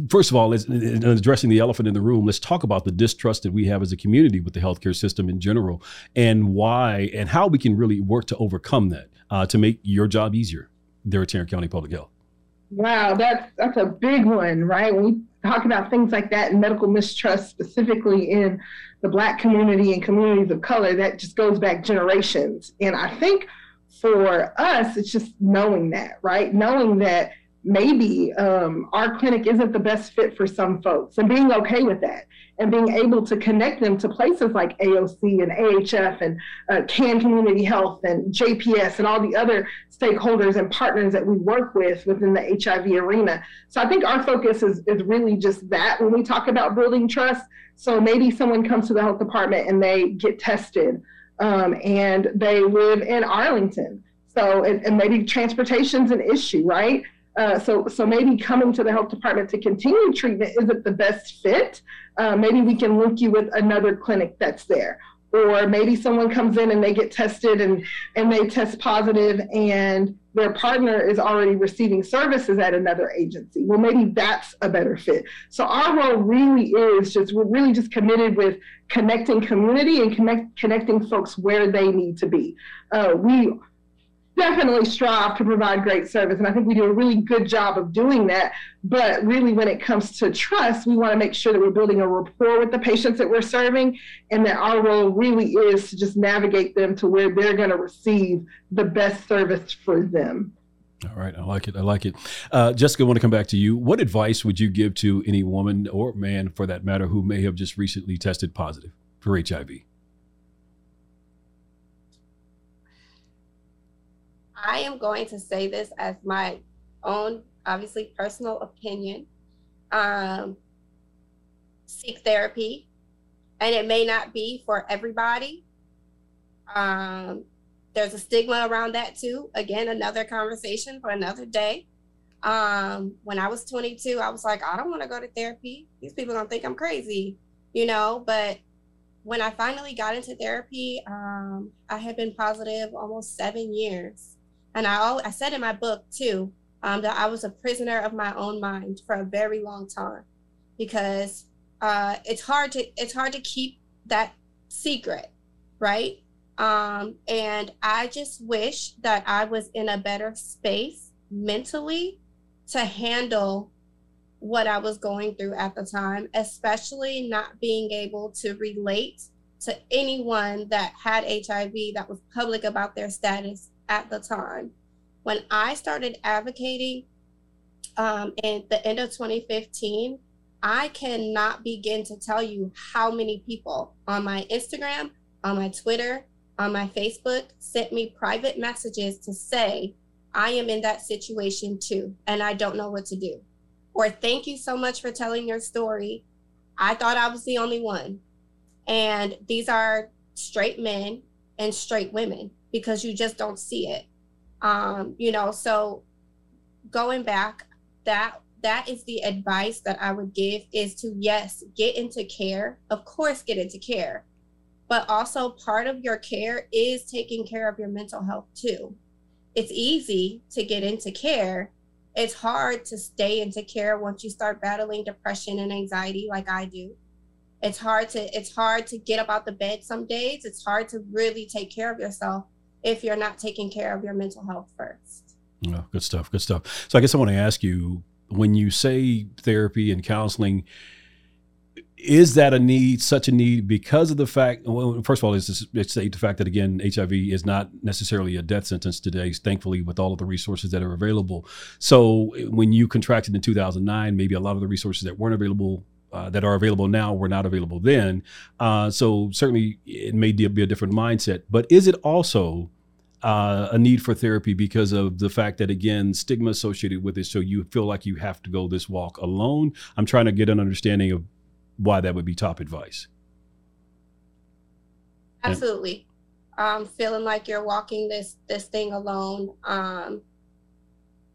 first of all, in addressing the elephant in the room, let's talk about the distrust that we have as a community with the healthcare system in general, and why and how we can really work to overcome that uh, to make your job easier there at Tarrant County Public Health. Wow, that's that's a big one, right? When we talk about things like that and medical mistrust, specifically in the Black community and communities of color, that just goes back generations. And I think for us, it's just knowing that, right? Knowing that maybe um, our clinic isn't the best fit for some folks and being okay with that and being able to connect them to places like AOC and AHF and uh, CAN Community Health and JPS and all the other stakeholders and partners that we work with within the HIV arena. So I think our focus is, is really just that when we talk about building trust. So maybe someone comes to the health department and they get tested um, and they live in Arlington. So, and, and maybe transportation's an issue, right? Uh, so, so maybe coming to the health department to continue treatment isn't the best fit. Uh, maybe we can link you with another clinic that's there, or maybe someone comes in and they get tested and and they test positive and their partner is already receiving services at another agency. Well, maybe that's a better fit. So our role really is just we're really just committed with connecting community and connect, connecting folks where they need to be. Uh, we definitely strive to provide great service. And I think we do a really good job of doing that. But really, when it comes to trust, we want to make sure that we're building a rapport with the patients that we're serving and that our role really is to just navigate them to where they're going to receive the best service for them. All right, I like it. I like it. Uh, Jessica, I want to come back to you. What advice would you give to any woman or man, for that matter, who may have just recently tested positive for HIV? I am going to say this as my own, obviously, personal opinion. Um, seek therapy, and it may not be for everybody. Um, there's a stigma around that too. Again, another conversation for another day. Um, when I was 22, I was like, I don't want to go to therapy. These people don't think I'm crazy, you know. But when I finally got into therapy, um, I had been positive almost seven years. And I, always, I said in my book too um, that I was a prisoner of my own mind for a very long time because uh, it's hard to it's hard to keep that secret, right? Um, and I just wish that I was in a better space mentally to handle what I was going through at the time, especially not being able to relate to anyone that had HIV that was public about their status at the time. When I started advocating um, in the end of 2015, I cannot begin to tell you how many people on my Instagram, on my Twitter, on my Facebook sent me private messages to say, I am in that situation too, and I don't know what to do. Or thank you so much for telling your story. I thought I was the only one. And these are straight men and straight women because you just don't see it. Um, you know, so going back, that that is the advice that I would give is to yes, get into care. Of course, get into care. But also part of your care is taking care of your mental health too. It's easy to get into care. It's hard to stay into care once you start battling depression and anxiety like I do. It's hard to it's hard to get up out the bed some days. It's hard to really take care of yourself if you're not taking care of your mental health first. Yeah, good stuff. Good stuff. So I guess I want to ask you when you say therapy and counseling, is that a need, such a need, because of the fact? Well, first of all, it's, it's the fact that again, HIV is not necessarily a death sentence today. Thankfully, with all of the resources that are available. So when you contracted in 2009, maybe a lot of the resources that weren't available uh, that are available now were not available then. Uh, so certainly it may be a different mindset. But is it also uh, a need for therapy because of the fact that again stigma associated with it. So you feel like you have to go this walk alone. I'm trying to get an understanding of why that would be top advice. Absolutely. Um, feeling like you're walking this this thing alone um,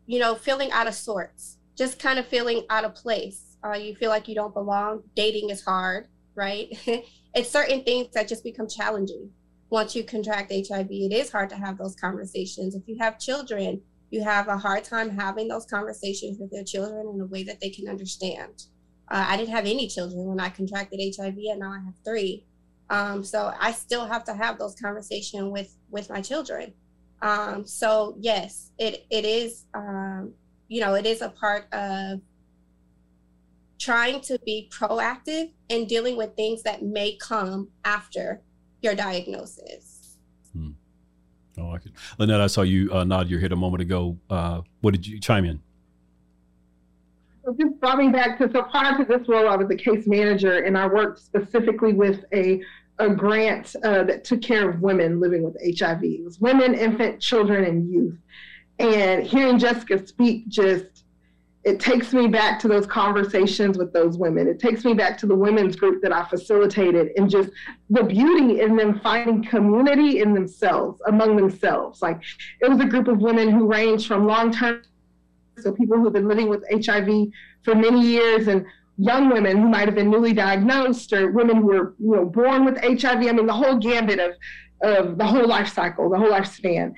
you know feeling out of sorts just kind of feeling out of place. Uh, you feel like you don't belong. Dating is hard right? It's certain things that just become challenging once you contract HIV, it is hard to have those conversations. If you have children, you have a hard time having those conversations with your children in a way that they can understand. Uh, I didn't have any children when I contracted HIV, and now I have three. Um, so I still have to have those conversations with with my children. Um, so yes, it it is. Um, you know, it is a part of trying to be proactive and dealing with things that may come after your diagnosis. Hmm. I like it. Lonnetta, I saw you uh, nod your head a moment ago. Uh, what did you chime in? it just brought me back to so prior to this role, I was a case manager, and I worked specifically with a a grant uh, that took care of women living with HIV. It was women, infant, children, and youth. And hearing Jessica speak just it takes me back to those conversations with those women. It takes me back to the women's group that I facilitated and just the beauty in them finding community in themselves, among themselves. Like it was a group of women who ranged from long term, so people who've been living with HIV for many years, and young women who might have been newly diagnosed, or women who were you know born with HIV. I mean, the whole gambit of of the whole life cycle, the whole lifespan,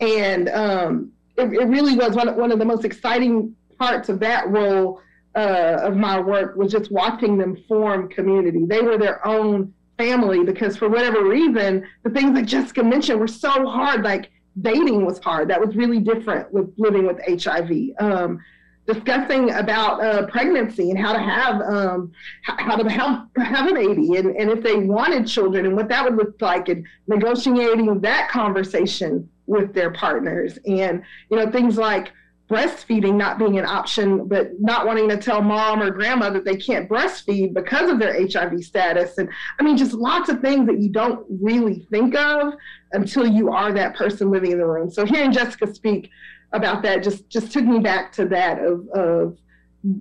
and um, it, it really was one, one of the most exciting parts of that role uh, of my work was just watching them form community. They were their own family because for whatever reason, the things that Jessica mentioned were so hard. Like dating was hard. That was really different with living with HIV. Um, discussing about uh, pregnancy and how to have um, how to have, have a baby and, and if they wanted children and what that would look like and negotiating that conversation with their partners and you know things like breastfeeding not being an option, but not wanting to tell mom or grandma that they can't breastfeed because of their HIV status. And I mean, just lots of things that you don't really think of until you are that person living in the room. So hearing Jessica speak about that just just took me back to that of, of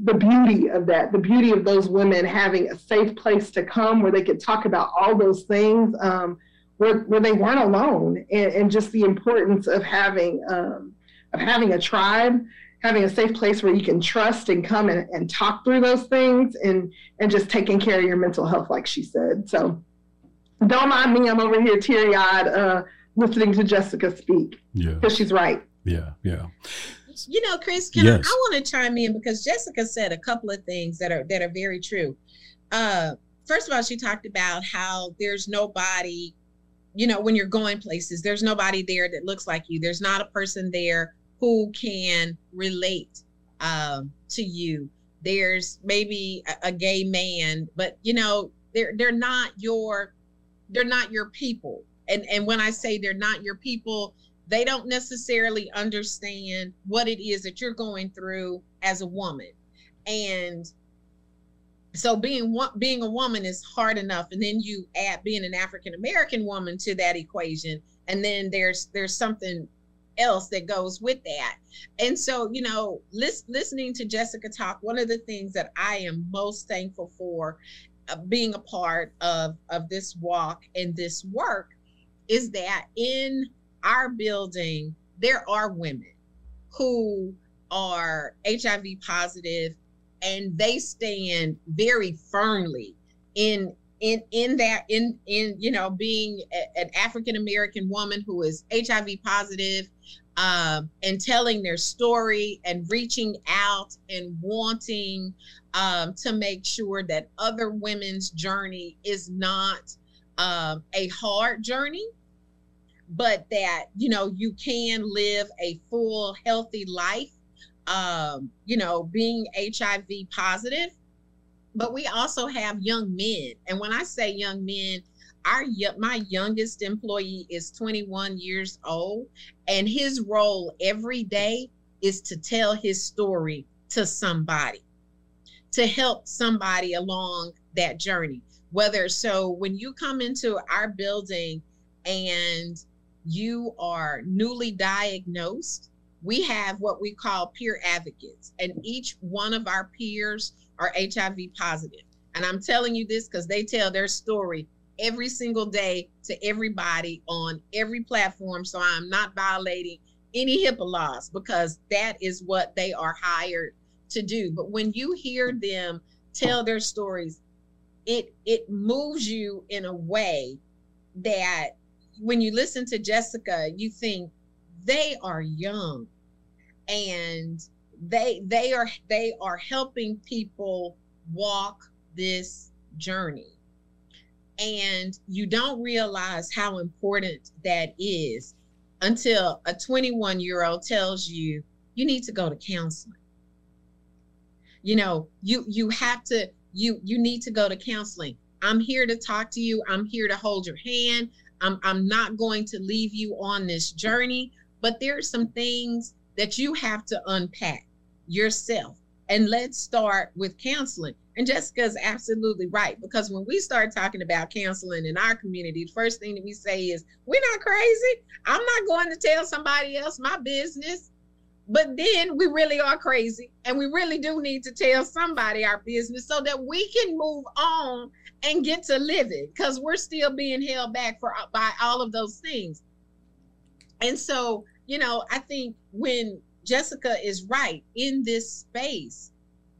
the beauty of that, the beauty of those women having a safe place to come where they could talk about all those things, um, where, where they weren't alone, and, and just the importance of having um, of having a tribe, having a safe place where you can trust and come and, and talk through those things and and just taking care of your mental health, like she said. So don't mind me, I'm over here teary eyed uh, listening to Jessica speak. Yeah. Because she's right. Yeah, yeah. You know, Chris, can yes. I, I want to chime in because Jessica said a couple of things that are that are very true. Uh, first of all, she talked about how there's nobody, you know, when you're going places, there's nobody there that looks like you. There's not a person there who can relate um, to you. There's maybe a, a gay man, but you know they're they're not your they're not your people. And and when I say they're not your people, they don't necessarily understand what it is that you're going through as a woman. And so being being a woman is hard enough and then you add being an African American woman to that equation and then there's there's something else that goes with that. And so, you know, lis- listening to Jessica talk, one of the things that I am most thankful for uh, being a part of of this walk and this work is that in our building there are women who are HIV positive and they stand very firmly in in in that in in you know being a, an African American woman who is HIV positive um, and telling their story and reaching out and wanting um, to make sure that other women's journey is not um, a hard journey but that you know you can live a full healthy life um, you know being hiv positive but we also have young men. And when I say young men, our my youngest employee is 21 years old and his role every day is to tell his story to somebody to help somebody along that journey whether so when you come into our building and you are newly diagnosed we have what we call peer advocates and each one of our peers are HIV positive. And I'm telling you this because they tell their story every single day to everybody on every platform. So I'm not violating any HIPAA laws because that is what they are hired to do. But when you hear them tell their stories, it it moves you in a way that when you listen to Jessica, you think they are young and they they are they are helping people walk this journey. And you don't realize how important that is until a 21 year old tells you you need to go to counseling. You know you you have to you you need to go to counseling. I'm here to talk to you. I'm here to hold your hand. I'm i'm not going to leave you on this journey. But there are some things that you have to unpack yourself and let's start with counseling. And Jessica's absolutely right because when we start talking about counseling in our community, the first thing that we say is, We're not crazy. I'm not going to tell somebody else my business. But then we really are crazy and we really do need to tell somebody our business so that we can move on and get to live it because we're still being held back for by all of those things. And so, you know, I think when Jessica is right in this space,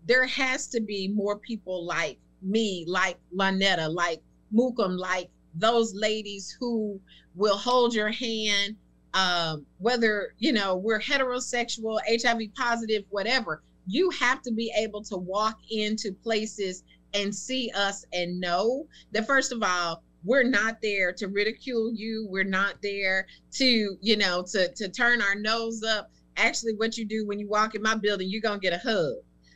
there has to be more people like me, like Lonnetta, like Mukum, like those ladies who will hold your hand, um, whether you know we're heterosexual, HIV positive, whatever. You have to be able to walk into places and see us and know that first of all, we're not there to ridicule you. We're not there to, you know, to to turn our nose up. Actually, what you do when you walk in my building, you're gonna get a hug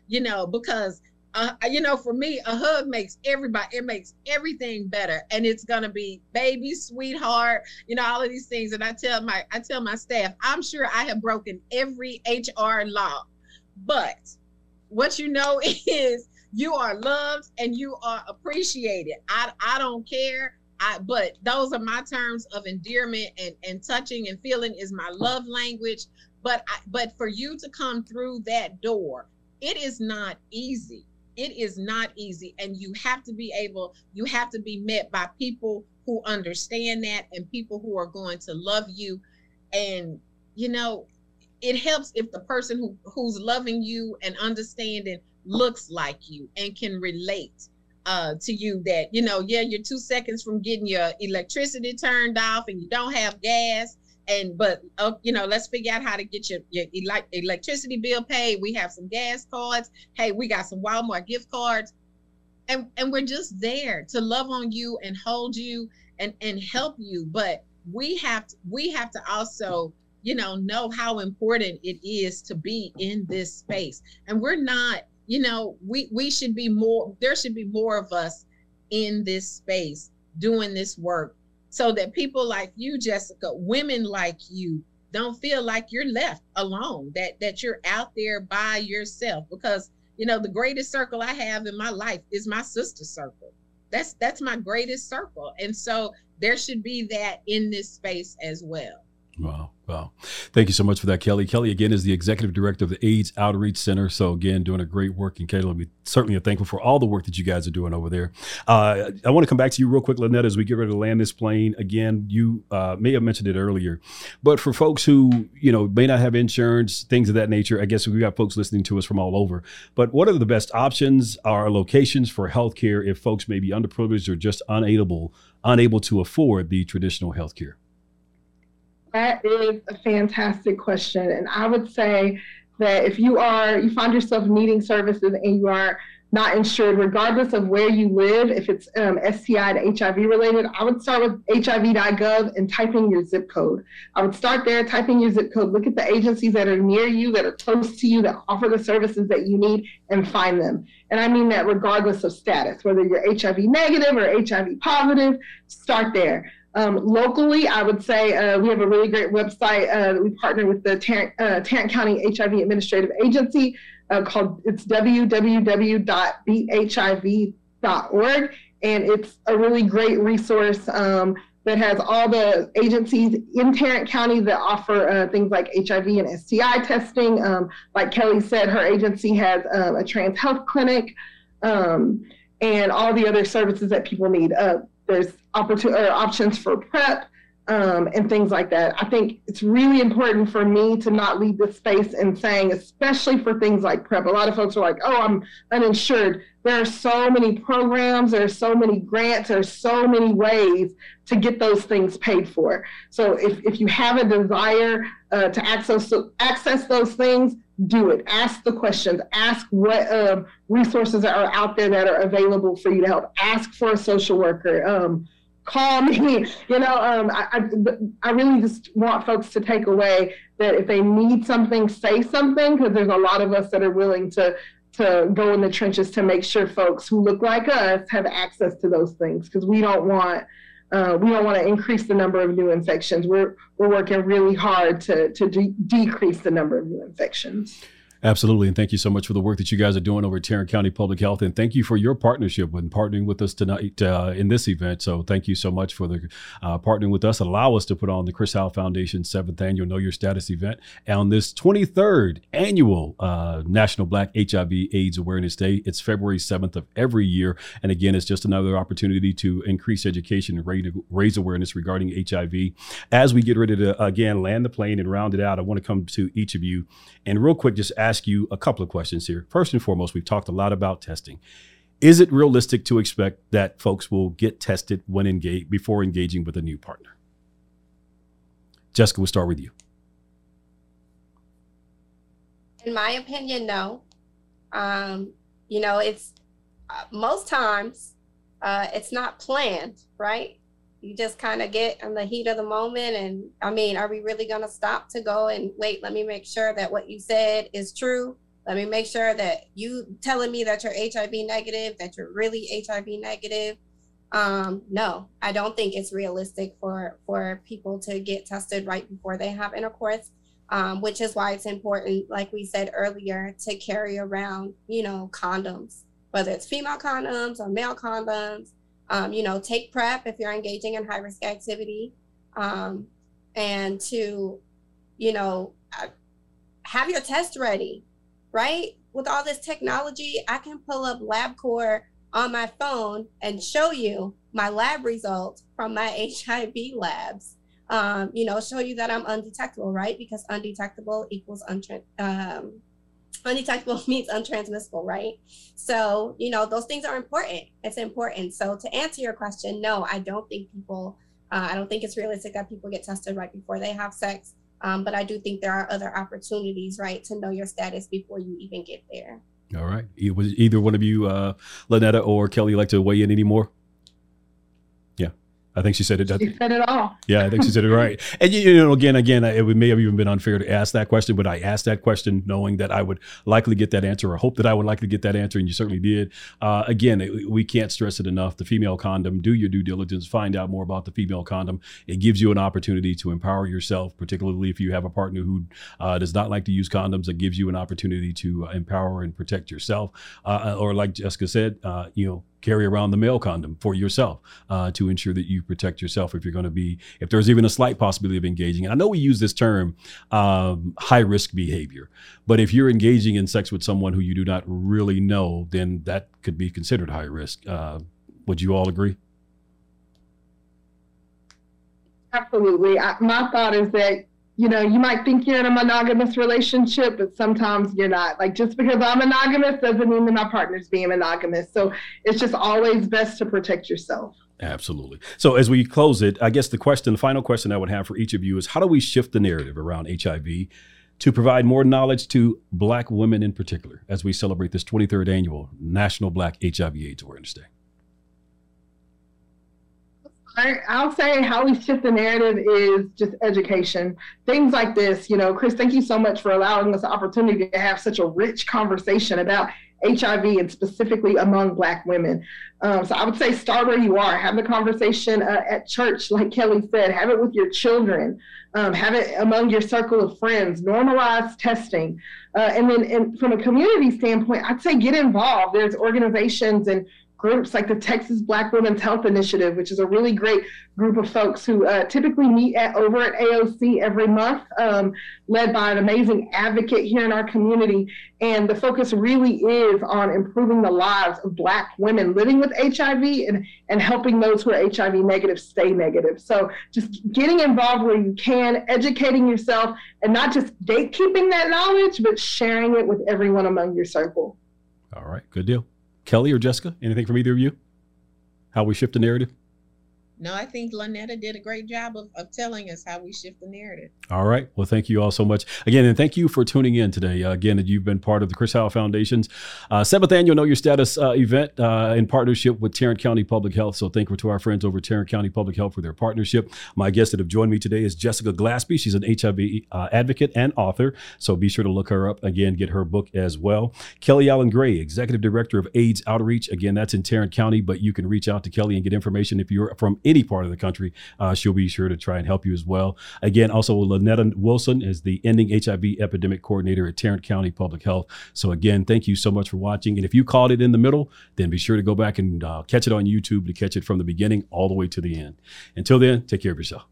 you know, because uh, you know, for me, a hug makes everybody, it makes everything better, and it's gonna be baby, sweetheart, you know, all of these things. And I tell my, I tell my staff, I'm sure I have broken every HR law, but what you know is you are loved and you are appreciated. I, I don't care. I, but those are my terms of endearment and, and touching and feeling is my love language. But I, but for you to come through that door it is not easy. It is not easy. And you have to be able, you have to be met by people who understand that and people who are going to love you. And, you know, it helps if the person who, who's loving you and understanding looks like you and can relate uh, to you that, you know, yeah, you're two seconds from getting your electricity turned off and you don't have gas and but uh, you know let's figure out how to get your, your ele- electricity bill paid. We have some gas cards. Hey we got some walmart gift cards. And and we're just there to love on you and hold you and and help you. But we have to we have to also you know know how important it is to be in this space. And we're not you know we we should be more there should be more of us in this space doing this work so that people like you, Jessica, women like you, don't feel like you're left alone, that that you're out there by yourself. Because you know, the greatest circle I have in my life is my sister circle. That's that's my greatest circle. And so there should be that in this space as well. Wow. Wow. Thank you so much for that, Kelly. Kelly, again, is the executive director of the AIDS Outreach Center. So, again, doing a great work. And Kelly, we certainly are thankful for all the work that you guys are doing over there. Uh, I want to come back to you real quick, Lonnetta, as we get ready to land this plane. Again, you uh, may have mentioned it earlier, but for folks who, you know, may not have insurance, things of that nature, I guess we got folks listening to us from all over. But what are the best options or locations for healthcare if folks may be underprivileged or just unable, unable to afford the traditional healthcare? That is a fantastic question. And I would say that if you are, you find yourself needing services and you are not insured, regardless of where you live, if it's um, STI to HIV related, I would start with HIV.gov and type in your zip code. I would start there, type in your zip code, look at the agencies that are near you, that are close to you, that offer the services that you need, and find them. And I mean that regardless of status, whether you're HIV negative or HIV positive, start there. Um, locally, I would say uh, we have a really great website uh, we partner with the Tarrant, uh, Tarrant County HIV Administrative Agency uh, called it's www.beathiv.org, and it's a really great resource um, that has all the agencies in Tarrant County that offer uh, things like HIV and STI testing. Um, like Kelly said, her agency has um, a trans health clinic um, and all the other services that people need. Uh, there's options for PrEP um, and things like that. I think it's really important for me to not leave this space and saying, especially for things like PrEP. A lot of folks are like, "Oh, I'm uninsured." There are so many programs, there are so many grants, there are so many ways to get those things paid for. So if, if you have a desire uh, to access access those things, do it. Ask the questions. Ask what um, resources are out there that are available for you to help. Ask for a social worker. Um, call me. You know, um, I, I, I really just want folks to take away that if they need something, say something, because there's a lot of us that are willing to to go in the trenches to make sure folks who look like us have access to those things, because we don't want uh, we don't want to increase the number of new infections. We're we're working really hard to to de- decrease the number of new infections. Absolutely. And thank you so much for the work that you guys are doing over at Tarrant County Public Health. And thank you for your partnership and partnering with us tonight uh, in this event. So thank you so much for the uh, partnering with us. Allow us to put on the Chris Howell Foundation seventh annual Know Your Status event on this 23rd annual uh, National Black HIV AIDS Awareness Day. It's February 7th of every year. And again, it's just another opportunity to increase education and raise awareness regarding HIV. As we get ready to, again, land the plane and round it out, I want to come to each of you and real quick just ask you a couple of questions here. First and foremost, we've talked a lot about testing. Is it realistic to expect that folks will get tested when engage before engaging with a new partner? Jessica, we'll start with you. In my opinion, no. Um, you know, it's uh, most times uh, it's not planned, right? You just kind of get in the heat of the moment and i mean are we really going to stop to go and wait? Let me make sure that what you said is true. Let me make sure that you telling me that you're hiv negative that you're really hiv negative. Um, no i don't think it's realistic for for people to get tested right before they have intercourse um, which is why it's important like we said earlier to carry around you know condoms whether it's female condoms or male condoms um, you know, take PrEP if you're engaging in high risk activity, um, and to, you know, uh, have your test ready, right? With all this technology, I can pull up LabCorp on my phone and show you my lab results from my HIV labs. Um, you know, show you that I'm undetectable, right? Because undetectable equals untra- um, undetectable means untransmissible, right? So, you know, those things are important. It's important. So, to answer your question, no, I don't think people, uh, I don't think it's realistic that people get tested right before they have sex. Um, but I do think there are other opportunities, right, to know your status before you even get there. All right. Was either one of you, uh, Lonnetta or Kelly, like to weigh in anymore? I think she said it. She said it all. Yeah, I think she said it right. And you know, again, again, it may have even been unfair to ask that question, but I asked that question knowing that I would likely get that answer, or hope that I would likely get that answer, and you certainly did. Uh, again, we can't stress it enough. The female condom. Do your due diligence. Find out more about the female condom. It gives you an opportunity to empower yourself, particularly if you have a partner who uh, does not like to use condoms. It gives you an opportunity to uh, empower and protect yourself. Uh, or like Jessica said, uh, you know carry around the male condom for yourself uh, to ensure that you protect yourself if you're going to be if there's even a slight possibility of engaging. And i know we use this term um, high risk behavior but if you're engaging in sex with someone who you do not really know then that could be considered high risk. Uh, would you all agree? Absolutely. I, my thought is that you know, you might think you're in a monogamous relationship, but sometimes you're not. Like just because I'm monogamous doesn't mean that my partner's being monogamous. So it's just always best to protect yourself. Absolutely. So as we close it, I guess the question, the final question I would have for each of you is how do we shift the narrative around HIV to provide more knowledge to Black women in particular as we celebrate this 23rd annual National Black HIV AIDS Awareness Day? I, will say how we shift the narrative is just education. Things like this, you know, Chris, thank you so much for allowing us the opportunity to have such a rich conversation about HIV and specifically among Black women. Um, so I would say start where you are. Have the conversation uh, at church, like Kelly said. Have it with your children. Um, have it among your circle of friends. Normalize testing. Uh, and then and from a community standpoint, I'd say get involved. There's organizations and groups like the Texas Black Women's Health Initiative, which is a really great group of folks who uh, typically meet at, over at AOC every month, um, led by an amazing advocate here in our community. And the focus really is on improving the lives of Black women living with HIV and, and helping those who are HIV negative stay negative. So just getting involved where you can, educating yourself, and not just gatekeeping that knowledge, but sharing it with everyone among your circle. All right, good deal. Kelly or Jessica, anything from either of you? How we shift the narrative? No, I think Lonnetta did a great job of, of telling us how we shift the narrative. All right. Well, thank you all so much again, and thank you for tuning in today. Uh, again, you've been part of the Chris Howell Foundation's uh, seventh annual Know Your Status uh, event uh, in partnership with Tarrant County Public Health. So, thank you to our friends over Tarrant County Public Health for their partnership. My guests that have joined me today is Jessica Glaspie. She's an HIV uh, advocate and author. So, be sure to look her up again, get her book as well. Kelly Allen Gray, Executive Director of AIDS Outreach. Again, that's in Tarrant County, but you can reach out to Kelly and get information if you're from any part of the country, uh, she'll be sure to try and help you as well. Again, also Lonnetta Wilson is the Ending HIV Epidemic Coordinator at Tarrant County Public Health. So again, thank you so much for watching. And if you caught it in the middle, then be sure to go back and uh, catch it on YouTube to catch it from the beginning all the way to the end. Until then, take care of yourself.